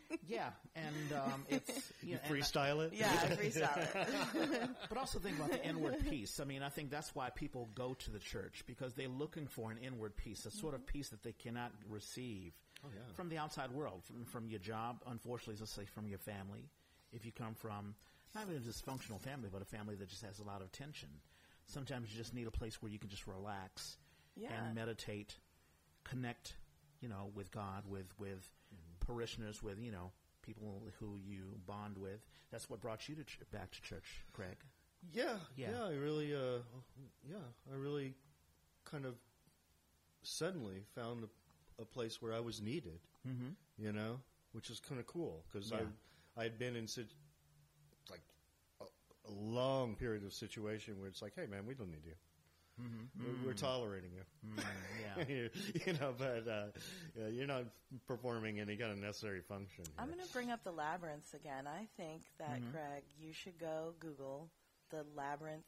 Yeah. And um, it's you know, and I- freestyle it? Yeah, I freestyle it. But also think about the inward peace. I mean, I think that's why people go to the church because they're looking for an inward peace, a sort of peace that they cannot receive yeah. from the outside world, from, from your job, unfortunately, let's say from your family. If you come from not even a dysfunctional family, but a family that just has a lot of tension, sometimes you just need a place where you can just relax Yeah. and meditate, connect, you know, with God, with with parishioners, with you know people who you bond with. That's what brought you to ch- back to church, Craig. Yeah, Yeah. yeah, I really, uh, yeah, I really kind of suddenly found a, a place where I was needed, Mm-hmm. you know, which is kind of cool because Yeah. I, I had been in sit- like a, a long period of situation where it's like, hey man, we don't need you. We're, we're tolerating you. Mm-hmm. yeah. you, you know, but uh, you're not performing any kind of necessary function. I'm going to bring up the labyrinths again. I think that Mm-hmm. Craig, you should go Google the labyrinth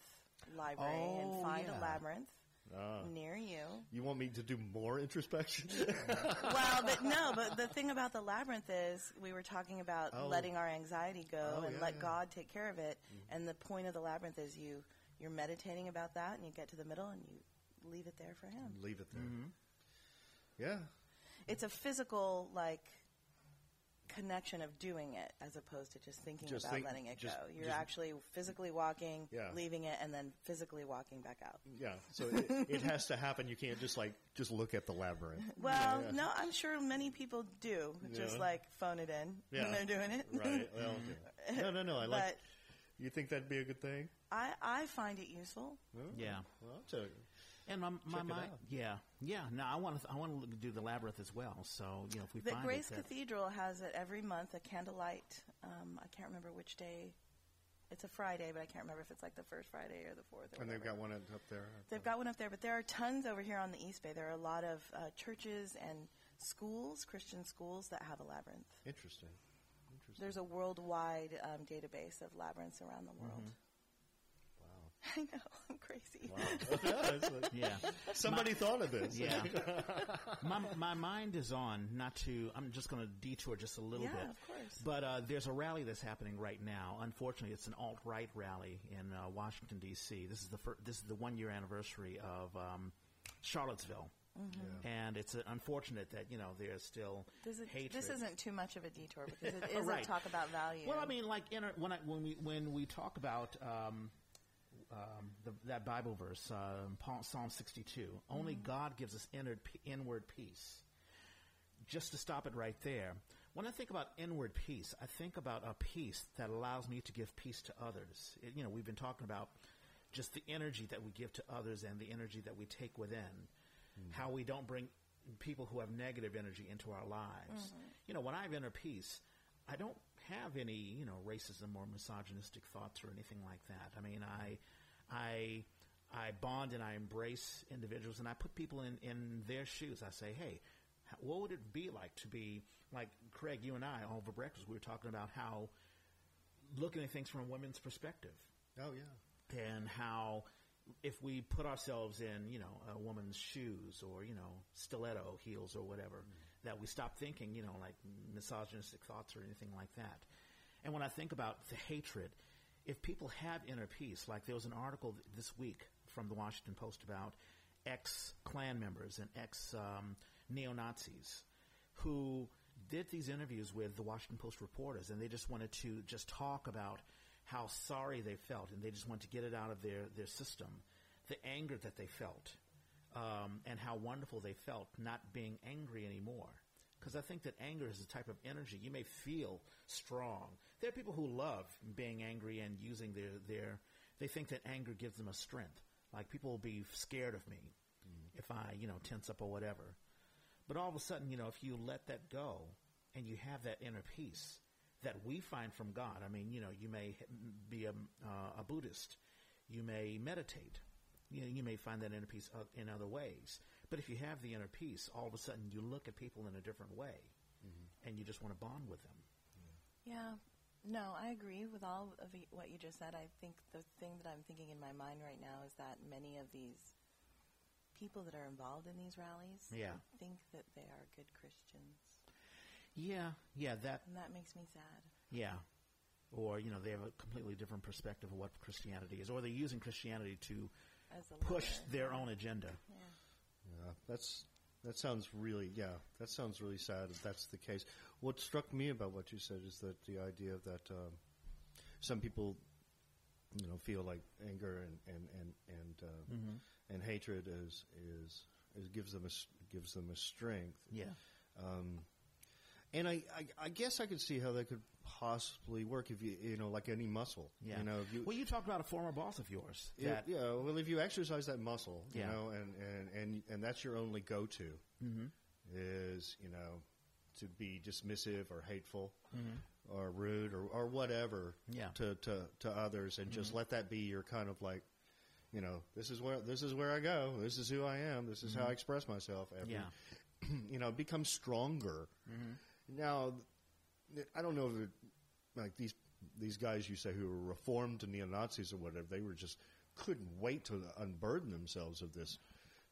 library and Oh, find yeah. a labyrinth Ah. near you. You want me to do more introspection? well, but no, but the thing about the labyrinth is we were talking about Oh. letting our anxiety go Oh, and yeah, let yeah. God take care of it. And the point of the labyrinth is you you're meditating about that and you get to the middle and you leave it there for him. Leave it there. Mm-hmm. Yeah. It's a physical like connection of doing it as opposed to just thinking Just about think- letting it just- go. You're just- actually physically walking, Yeah. leaving it and then physically walking back out. Yeah, so it, it has to happen. You can't just like just look at the labyrinth. Well, Yeah. no, I'm sure many people do. Just Yeah. like phone it in Yeah. when they're doing it. Right. Well, yeah. no, no, no. I like. but You think that'd be a good thing? I, I find it useful. Yeah. Well, I'll tell you. And my my Check it out. yeah, yeah. No, I want to I want to do the labyrinth as well. So you know, if we The find Grace it, that, Cathedral has it every month, a candlelight. Um, I can't remember which day. It's a Friday, but I can't remember if it's like the first Friday or the fourth. Or And they've got one up there. They've got one up there, but there are tons over here on the East Bay. There are a lot of uh, churches and schools, Christian schools, that have a labyrinth. Interesting. Interesting. There's a worldwide um, database of labyrinths around the world. Wow. I know, I'm crazy. Wow. yeah, it's like- yeah, somebody thought of this. yeah. my my mind is on not to. I'm just going to detour just a little Yeah, bit. of course. But uh, there's a rally that's happening right now. Unfortunately, it's an alt right rally in uh, Washington D.C. This is the fir- this is the one year anniversary of um, Charlottesville. Mm-hmm. And it's uh, unfortunate that you know there's still This, is, hatred. this isn't too much of a detour because it is Right. a talk about value. Well, I mean, like in our, when I, when we when we talk about um, um, the, that Bible verse, um, Psalm sixty-two, only God gives us inward, inward peace. Just to stop it right there, when I think about inward peace, I think about a peace that allows me to give peace to others. It- you know, we've been talking about just the energy that we give to others and the energy that we take within. How we don't bring people who have negative energy into our lives. You know, when I have inner peace, I don't have any, you know, racism or misogynistic thoughts or anything like that. I mean, I, I, I bond and I embrace individuals and I put people in, in their shoes. I say, hey, what would it be like to be like Craig, you and I over breakfast, we were talking about how looking at things from a women's perspective Oh yeah. and how if we put ourselves in, you know, a woman's shoes or, you know, stiletto heels or whatever, mm. that we stop thinking, you know, like misogynistic thoughts or anything like that. And when I think about the hatred, if people have inner peace, like there was an article th- this week from the Washington Post about ex Klan members and ex um, neo Nazis who did these interviews with the Washington Post reporters, and they just wanted to just talk about how sorry they felt, and they just wanted to get it out of their, their system, the anger that they felt, um, and how wonderful they felt not being angry anymore. Because I think that anger is a type of energy. You may feel strong. There are people who love being angry and using their their they think that anger gives them a strength. Like people will be scared of me if I, you know, tense up or whatever. But all of a sudden, you know, if you let that go and you have that inner peace that we find from God, I mean, you know, you may be a, uh, a Buddhist, you may meditate, you, know, you may find that inner peace uh, in other ways. But if you have the inner peace, all of a sudden you look at people in a different way mm-hmm. and you just want to bond with them. Yeah. No, I agree with all of y- what you just said. I think the thing that I'm thinking in my mind right now is that many of these people that are involved in these rallies Yeah. think that they are good Christians. Yeah, yeah, that, And that makes me sad. yeah. Or, you know, they have a completely different perspective of what Christianity is. Or they're using Christianity to push their own agenda. Yeah. That's that sounds really yeah, that sounds really sad if that's the case. What struck me about what you said is that the idea that um, some people, you know, feel like anger and and and and, uh, Mm-hmm. and hatred is is is gives them a gives them a strength. Yeah. Um, and I, I I guess I could see how that could possibly work if you you know like any muscle. Yeah. You know, if you well, you talked about a former boss of yours. yeah, yeah. Well, if you exercise that muscle, you Yeah. know, and, and, and, and that's your only go to Mm-hmm. is, you know, to be dismissive or hateful Mm-hmm. or rude or, or whatever Yeah. to, to, to others and just let that be your kind of like, you know, this is where, this is where I go. This is who I am. This is how I express myself. Every, Yeah. you know, become stronger. Now, I don't know if it, like these these guys you say who were reformed neo Nazis or whatever, they were just couldn't wait to unburden themselves of this,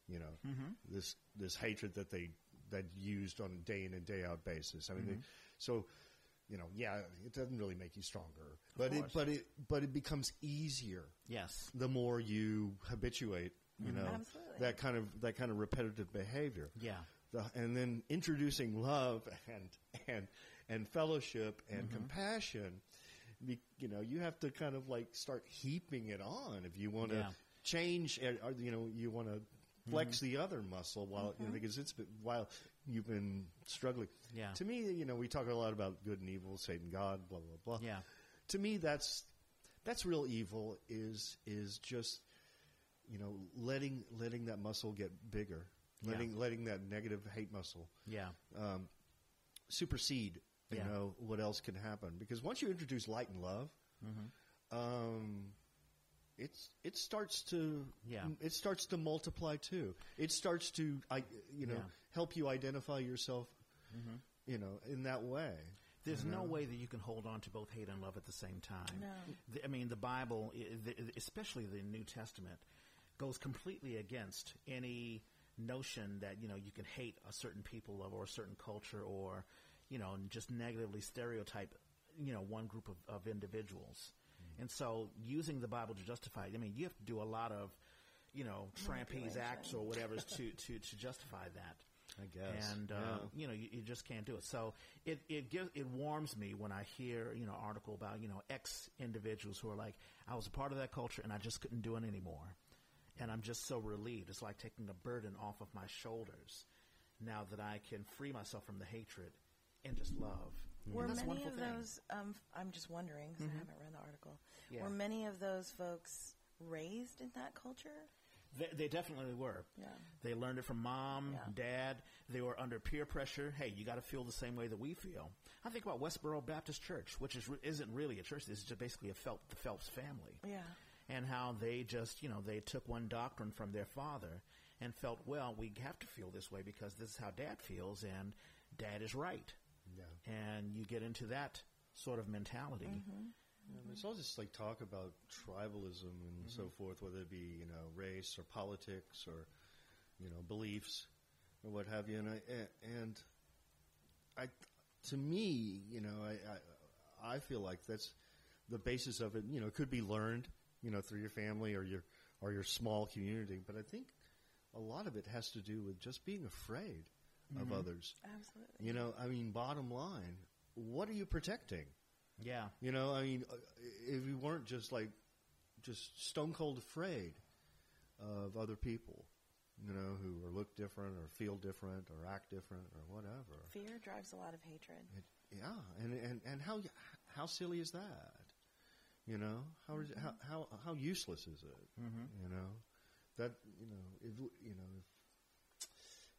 you know, mm-hmm. this this hatred that they that used on a day in and day out basis. I mean, they, mm-hmm. so you know, yeah, it doesn't really make you stronger, but it but it but it becomes easier Yes. the more you habituate, you mm-hmm. know, Absolutely. that kind of that kind of repetitive behavior Yeah. The, and then introducing love and and and fellowship and mm-hmm. compassion. Be, you know, you have to kind of like start heaping it on if you want to Yeah. change, or you know, you want to flex mm-hmm. the other muscle while you know mm-hmm. because it's been, while you've been struggling. Yeah. To me, you know, we talk a lot about good and evil, Satan, God, blah blah blah. Yeah. To me, that's that's real evil. Is is just you know letting letting that muscle get bigger, Yeah. letting letting that negative hate muscle Yeah. um, supersede. You Yeah. know what else can happen because once you introduce light and love, Mm-hmm. um, it's it starts to Yeah. it starts to multiply too. It starts to I you know Yeah. Mm-hmm. help you identify yourself, you know, in that way. There's no way that you can hold on to both hate and love at the same time. No. The- I mean, the Bible, i- the- especially the New Testament, goes completely against any notion that you know you can hate a certain people or a certain culture or you know just negatively stereotype you know one group of, of individuals. And so, using the Bible to justify it, I mean, you have to do a lot of you know trapeze acts or whatever to to to justify that. I guess. and uh, Yeah. you know you, you just can't do it. So it it gives it warms me when I hear you know article about you know ex individuals who are like I was a part of that culture and I just couldn't do it anymore, and I'm just so relieved. It's like taking a burden off of my shoulders now that I can free myself from the hatred and just love. Were And that's many of thing. Mm-hmm. those? Um, I'm just wondering 'cause I haven't read the article. Yeah. Were many of those folks raised in that culture? They, they definitely were. Yeah. They learned it from mom, Yeah. dad. They were under peer pressure. Hey, you got to feel the same way that we feel. I think about Westboro Baptist Church, which is re- isn't really a church. This is just basically a Phelps, the Phelps family. Yeah. And how they just, you know, they took one doctrine from their father and felt, well, we have to feel this way because this is how dad feels, and dad is right. Yeah. And you get into that sort of mentality. Mm-hmm. Yeah, There's all this like talk about tribalism and mm-hmm. so forth, whether it be you know race or politics or you know beliefs or what have you. And I and I, to me, you know, I I, I feel like that's the basis of it. You know, it could be learned, you know, through your family or your or your small community. But I think a lot of it has to do with just being afraid of others. Absolutely. You know, I mean, bottom line, what are you protecting? Yeah. You know, I mean, uh, if you weren't just like, just stone cold afraid of other people, you know, who are look different or feel different or act different or whatever. Fear drives a lot of hatred. It, yeah, and, and and how how silly is that? You know how is it, how how how useless is it? Mm-hmm. You know that you know if you know if,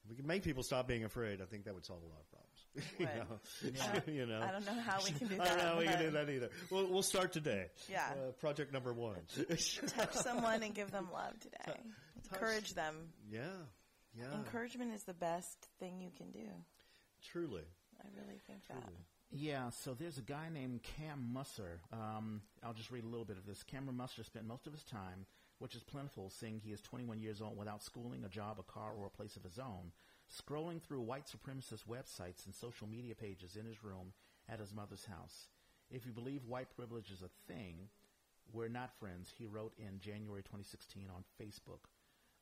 if we could make people stop being afraid, I think that would solve a lot of problems. you know, Yeah. you know. I don't know how we can do that. I don't that. know how we can do that either. We'll, we'll start today. Yeah. Uh, project number one. Touch someone and give them love today. Encourage them. yeah. Yeah. Encouragement is the best thing you can do. Truly. I really think that. Yeah, so there's a guy named Cam Musser. Um, I'll just read a little bit of this. Cameron Musser spent most of his time, which is plentiful, seeing he is 21 years old without schooling, a job, a car, or a place of his own, scrolling through white supremacist websites and social media pages in his room at his mother's house. If you believe white privilege is a thing, we're not friends, he wrote in January 2016 on Facebook.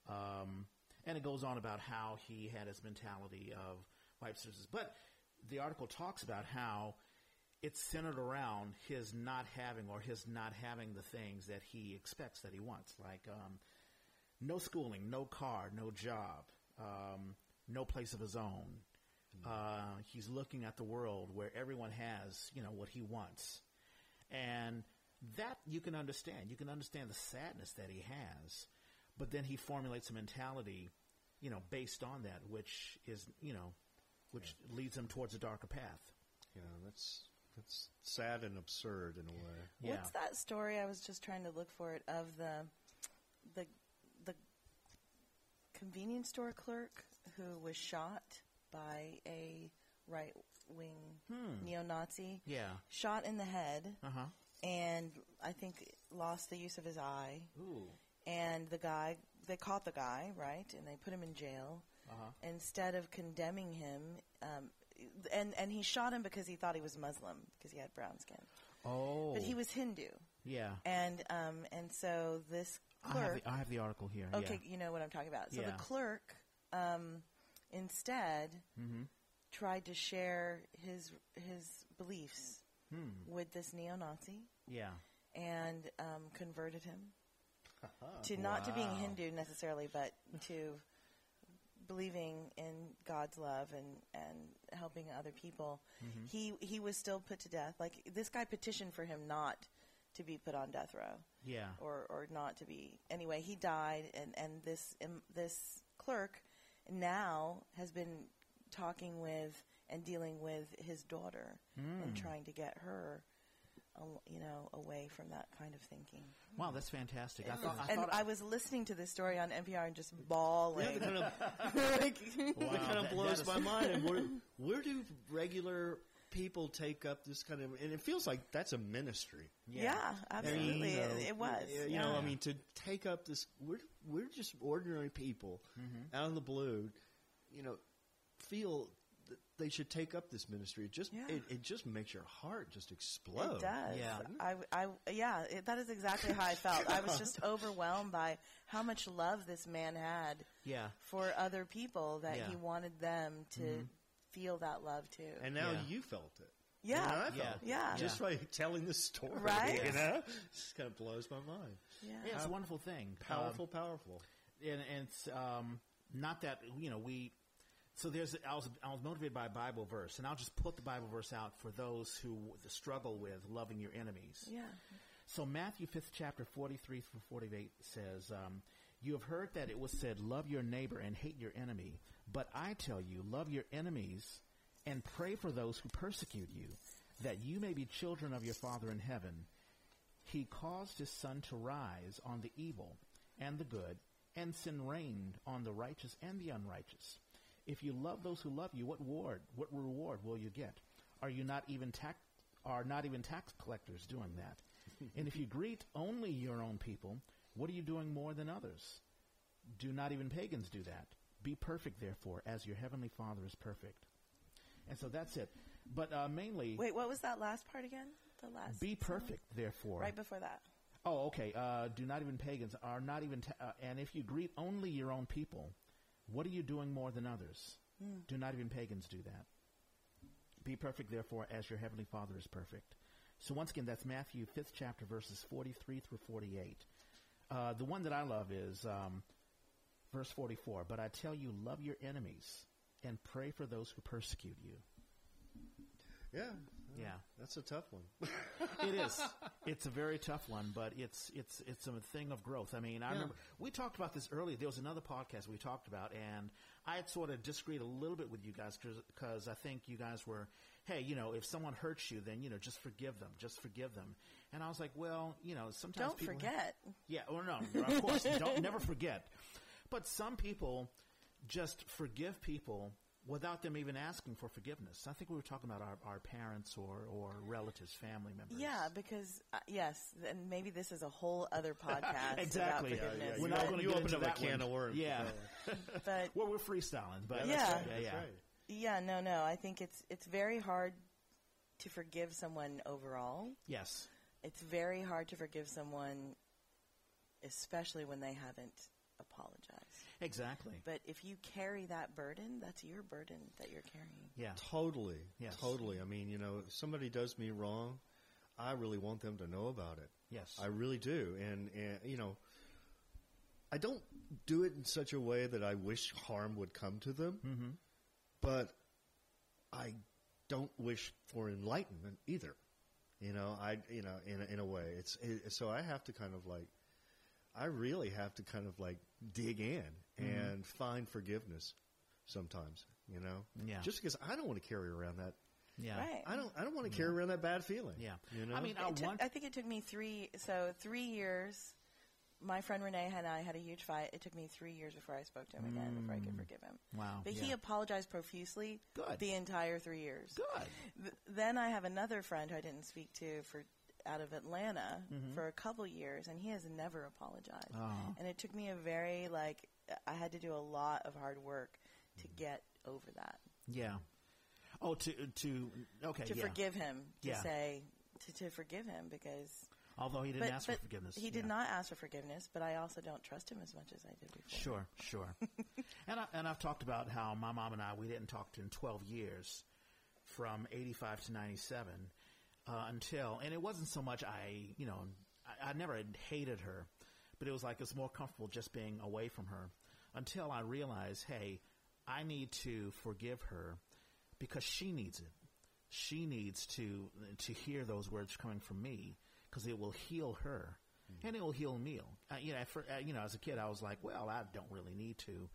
Um, and it goes on about how he had his mentality of white supremacists. But the article talks about how it's centered around his not having or his not having the things that he expects that he wants, like um, no schooling, no car, no job, um, no place of his own. Uh, he's looking at the world where everyone has, you know, what he wants, and that you can understand. You can understand the sadness that he has, but then he formulates a mentality, you know, based on that, which is, you know, which leads him towards a darker path. Yeah, that's that's sad and absurd in a way. Yeah. What's that story? I was just trying to look for it of the the the convenience store clerk who was shot by a right wing Hmm. neo Nazi. Yeah. Shot in the head Uh huh. and I think lost the use of his eye. Ooh. And the guy they caught the guy, right? And they put him in jail. Uh huh. Instead of condemning him, um, and and he shot him because he thought he was Muslim because he had brown skin, Oh. but he was Hindu. Yeah. And um, and so this I have, clerk. the, I have the article here. okay, you know what I'm talking about. So Yeah. the clerk um, instead Mm-hmm. tried to share his his beliefs Hmm. with this neo-Nazi Yeah. and um, converted him to not to being Hindu necessarily, but to believing in God's love and, and helping other people. Mm-hmm. He he was still put to death. Like this guy petitioned for him not to be put on death row. Yeah. or or not to be. Anyway, he died, and and this um, this clerk now has been talking with and dealing with his daughter and trying to get her, you know, away from that kind of thinking. Wow, that's fantastic. I thought. I and thought I was listening to this story on NPR and just bawling. Yeah, kind of, like, Wow, that kind of blows that is- my mind. And where, where do regular people take up this kind of? And it feels like that's a ministry. yeah. I mean, absolutely, you know, it, it was. You yeah. know, I mean, to take up this, we're we're just ordinary people Mm-hmm. out of the blue. You know, feel that they should take up this ministry. It just Yeah. it, it just makes your heart just explode. It does. Yeah. I, I, yeah, it, that is exactly how I felt. I was just overwhelmed by how much love this man had Yeah. for other people that Yeah. he wanted them to feel that love too. And now Yeah. you felt it. yeah. And I Yeah. it. Yeah. Just by telling the story. Right? You know? Just kind of blows my mind. yeah. Yeah, it's a wonderful thing. Powerful, powerful. Um, and, and it's um, not that you know we. So there's I was I was motivated by a Bible verse, and I'll just put the Bible verse out for those who struggle with loving your enemies. Yeah. So Matthew fifth chapter forty three through forty eight says, um, "You have heard that it was said, love your neighbor and hate your enemy. But I tell you, love your enemies and pray for those who persecute you, that you may be children of your Father in heaven. He caused his sun to rise on the evil and the good, and send rain on the righteous and the unrighteous. If you love those who love you, what reward, what reward will you get? Are you not even tax, are not even tax collectors doing that? and if you greet only your own people, what are you doing more than others? Do not even pagans do that? Be perfect, therefore, as your heavenly Father is perfect. And so that's it. But uh, mainly, Wait, what was that last part again? The last. be perfect, therefore. Right before that. Oh, okay. Uh, do not even pagans are not even. Ta- uh, and if you greet only your own people, what are you doing more than others? Do not even pagans do that. Be perfect, therefore, as your heavenly Father is perfect. So once again, that's Matthew fifth chapter, verses forty-three through forty-eight. Uh, the one that I love is um, verse forty-four. But I tell you, love your enemies and pray for those who persecute you. Yeah, Yeah. That's a tough one. it is. It's a very tough one, but it's it's it's a thing of growth. I mean, I Yeah. remember we talked about this earlier. There was another podcast we talked about, and I had sort of disagreed a little bit with you guys because I think you guys were, hey, you know, if someone hurts you, then you know, just forgive them, just forgive them. And I was like, well, you know, sometimes Don't people forget. yeah, oh, or no, of course, don't never forget. But some people just forgive people without them even asking for forgiveness. I think we were talking about our, our parents or, or relatives, family members. Yeah, because uh, yes, and maybe this is a whole other podcast Exactly. about Yeah, forgiveness. We're you not gonna you get opened into up a can one. of worms. Yeah. but Well, we're freestyling, but Yeah. yeah, That's yeah, That's yeah. right. yeah, no, no. I think it's it's very hard to forgive someone overall. Yes, It's very hard to forgive someone, especially when they haven't apologized. Exactly. But if you carry that burden, that's your burden that you're carrying. Yeah, Totally. Yes. Totally. I mean, you know, if somebody does me wrong, I really want them to know about it. yes, I really do. And, and you know, I don't do it in such a way that I wish harm would come to them, mm-hmm. but I don't wish for enlightenment either. You know, I you know in a, in a way it's it, so I have to kind of like I really have to kind of like dig in Mhm. and find forgiveness sometimes. You know, yeah, just because I don't want to carry around that yeah, Right. I don't I don't want to carry around that bad feeling. yeah. you know. I mean, I It took- I think it took me three. So three years. My friend Renee and I had a huge fight. It took me three years before I spoke to him again, before I could Mm. forgive him. wow, But yeah. he apologized profusely good, the entire three years. good. Th- then I have another friend who I didn't speak to for out of Atlanta Mhm. for a couple years, and he has never apologized. Oh, And it took me a very like I had to do a lot of hard work to get over that, yeah. Oh, to to okay, to yeah. forgive him, to Yeah. say to, to forgive him because Although he didn't but- ask for forgiveness, he did yeah. not ask for forgiveness. But I also don't trust him as much as I did before. Sure, sure. and I, and I've talked about how my mom and I we didn't talk in 12 years, from 85 to 97, uh, until and it wasn't so much I you know I, I never had hated her, but it was like it's more comfortable just being away from her until I realized, hey, I need to forgive her because she needs it. She needs to to hear those words coming from me because it will heal her and it will heal me. Uh, you know, for, uh, you know, as a kid, I was like, well, I don't really need to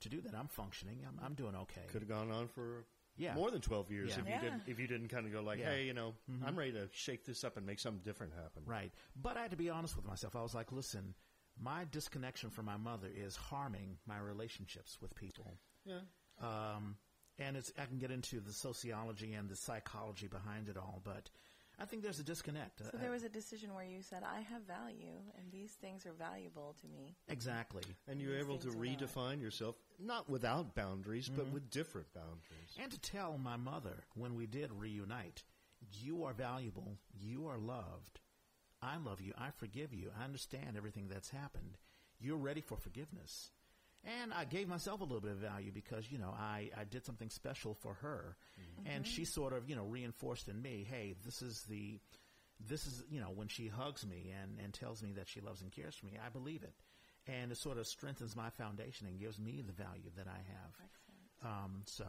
to do that. I'm functioning. I'm, I'm doing okay. could have gone on for Yeah. more than twelve years Yeah. if you Yeah. didn't if you didn't kind of go like, Yeah. hey, you know, Mhm. I'm ready to shake this up and make something different happen. Right. But I had to be honest with myself. I was like, listen, my disconnection from my mother is harming my relationships with people. Yeah. Um, and it's, I can get into the sociology and the psychology behind it all, but I think there's a disconnect. So Uh, there was a decision where you said, "I have value, and these things are valuable to me." exactly. And you're able to things are redefine yourself, not without boundaries, but Mhm. with different boundaries. And to tell my mother when we did reunite, you are valuable, you are loved, I love you, I forgive you, I understand everything that's happened. You're ready for forgiveness. And I gave myself a little bit of value because, you know, I, I did something special for her. And she sort of, you know, reinforced in me, hey, this is the, this is, you know, when she hugs me and, and tells me that she loves and cares for me, I believe it. And it sort of strengthens my foundation and gives me the value that I have. Um, so,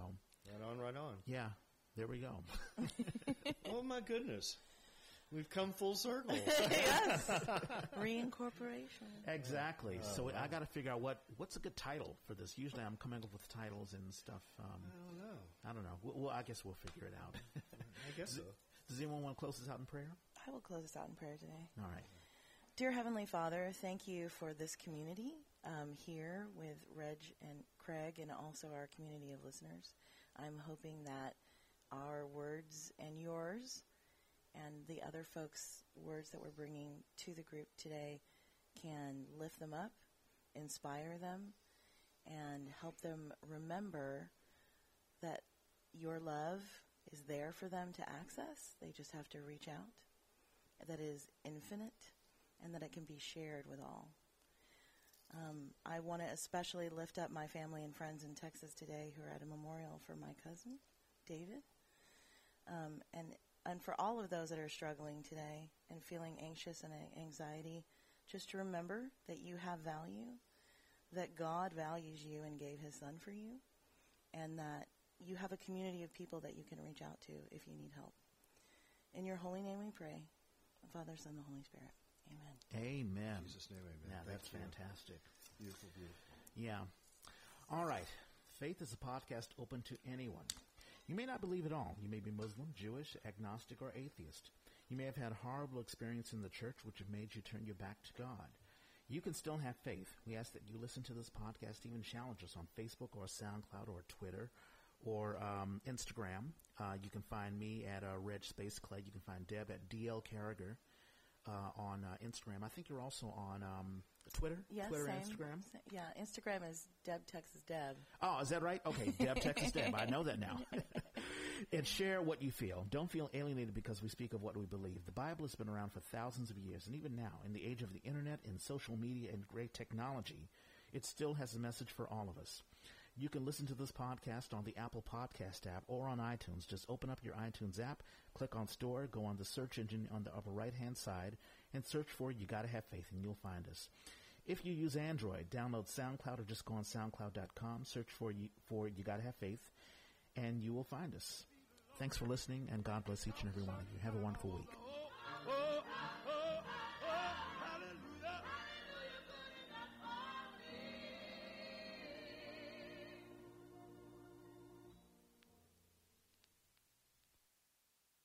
Right on, right on. yeah, there we go. oh my goodness, we've come full circle. yes, reincorporation. Exactly. Oh, so wow. I got to figure out what what's a good title for this. Usually, I'm coming up with titles and stuff. Um, I don't know. I don't know. Well, well, I guess we'll figure it out. I guess so. Does anyone want to close this out in prayer? I will close us out in prayer today. All right. Dear Heavenly Father, thank you for this community um, here with Reg and Craig, and also our community of listeners. I'm hoping that our words and yours, and the other folks' words that we're bringing to the group today, can lift them up, inspire them, and help them remember that your love is there for them to access. They just have to reach out. That is infinite and that it can be shared with all. Um, I want to especially lift up my family and friends in Texas today who are at a memorial for my cousin, David. Um, and, and for all of those that are struggling today and feeling anxious and anxiety, just to remember that you have value, that God values you and gave his son for you, and that you have a community of people that you can reach out to if you need help. In your holy name we pray. Father, Son, and the Holy Spirit. Amen. Amen. In Jesus' name, amen. Yeah, Thank that's you. fantastic. Beautiful, beautiful. Yeah. All right. Faith is a podcast open to anyone. You may not believe at all. You may be Muslim, Jewish, agnostic, or atheist. You may have had horrible experience in the church which have made you turn your back to God. You can still have faith. We ask that you listen to this podcast, even challenge us on Facebook or SoundCloud or Twitter or um, Instagram. Uh, you can find me at uh, Reg Space Clay. You can find Deb at DL Carragher uh, on uh, Instagram. I think you're also on um, Twitter, Yeah, Twitter same. Instagram. Sa- Yeah, Instagram is Deb Texas Deb. Oh, is that right? Okay, Deb, Texas Deb. I know that now. and share what you feel. Don't feel alienated because we speak of what we believe. The Bible has been around for thousands of years, and even now, in the age of the internet and social media and great technology, it still has a message for all of us. You can listen to this podcast on the Apple Podcast app or on iTunes. Just open up your iTunes app, click on Store, go on the search engine on the upper right hand side, and search for You Gotta Have Faith, and you'll find us. If you use Android, download SoundCloud or just go on SoundCloud.com, search for you, for You Gotta Have Faith, and you will find us. Thanks for listening, and God bless each and every one of you. Have a wonderful week. Oh, oh, oh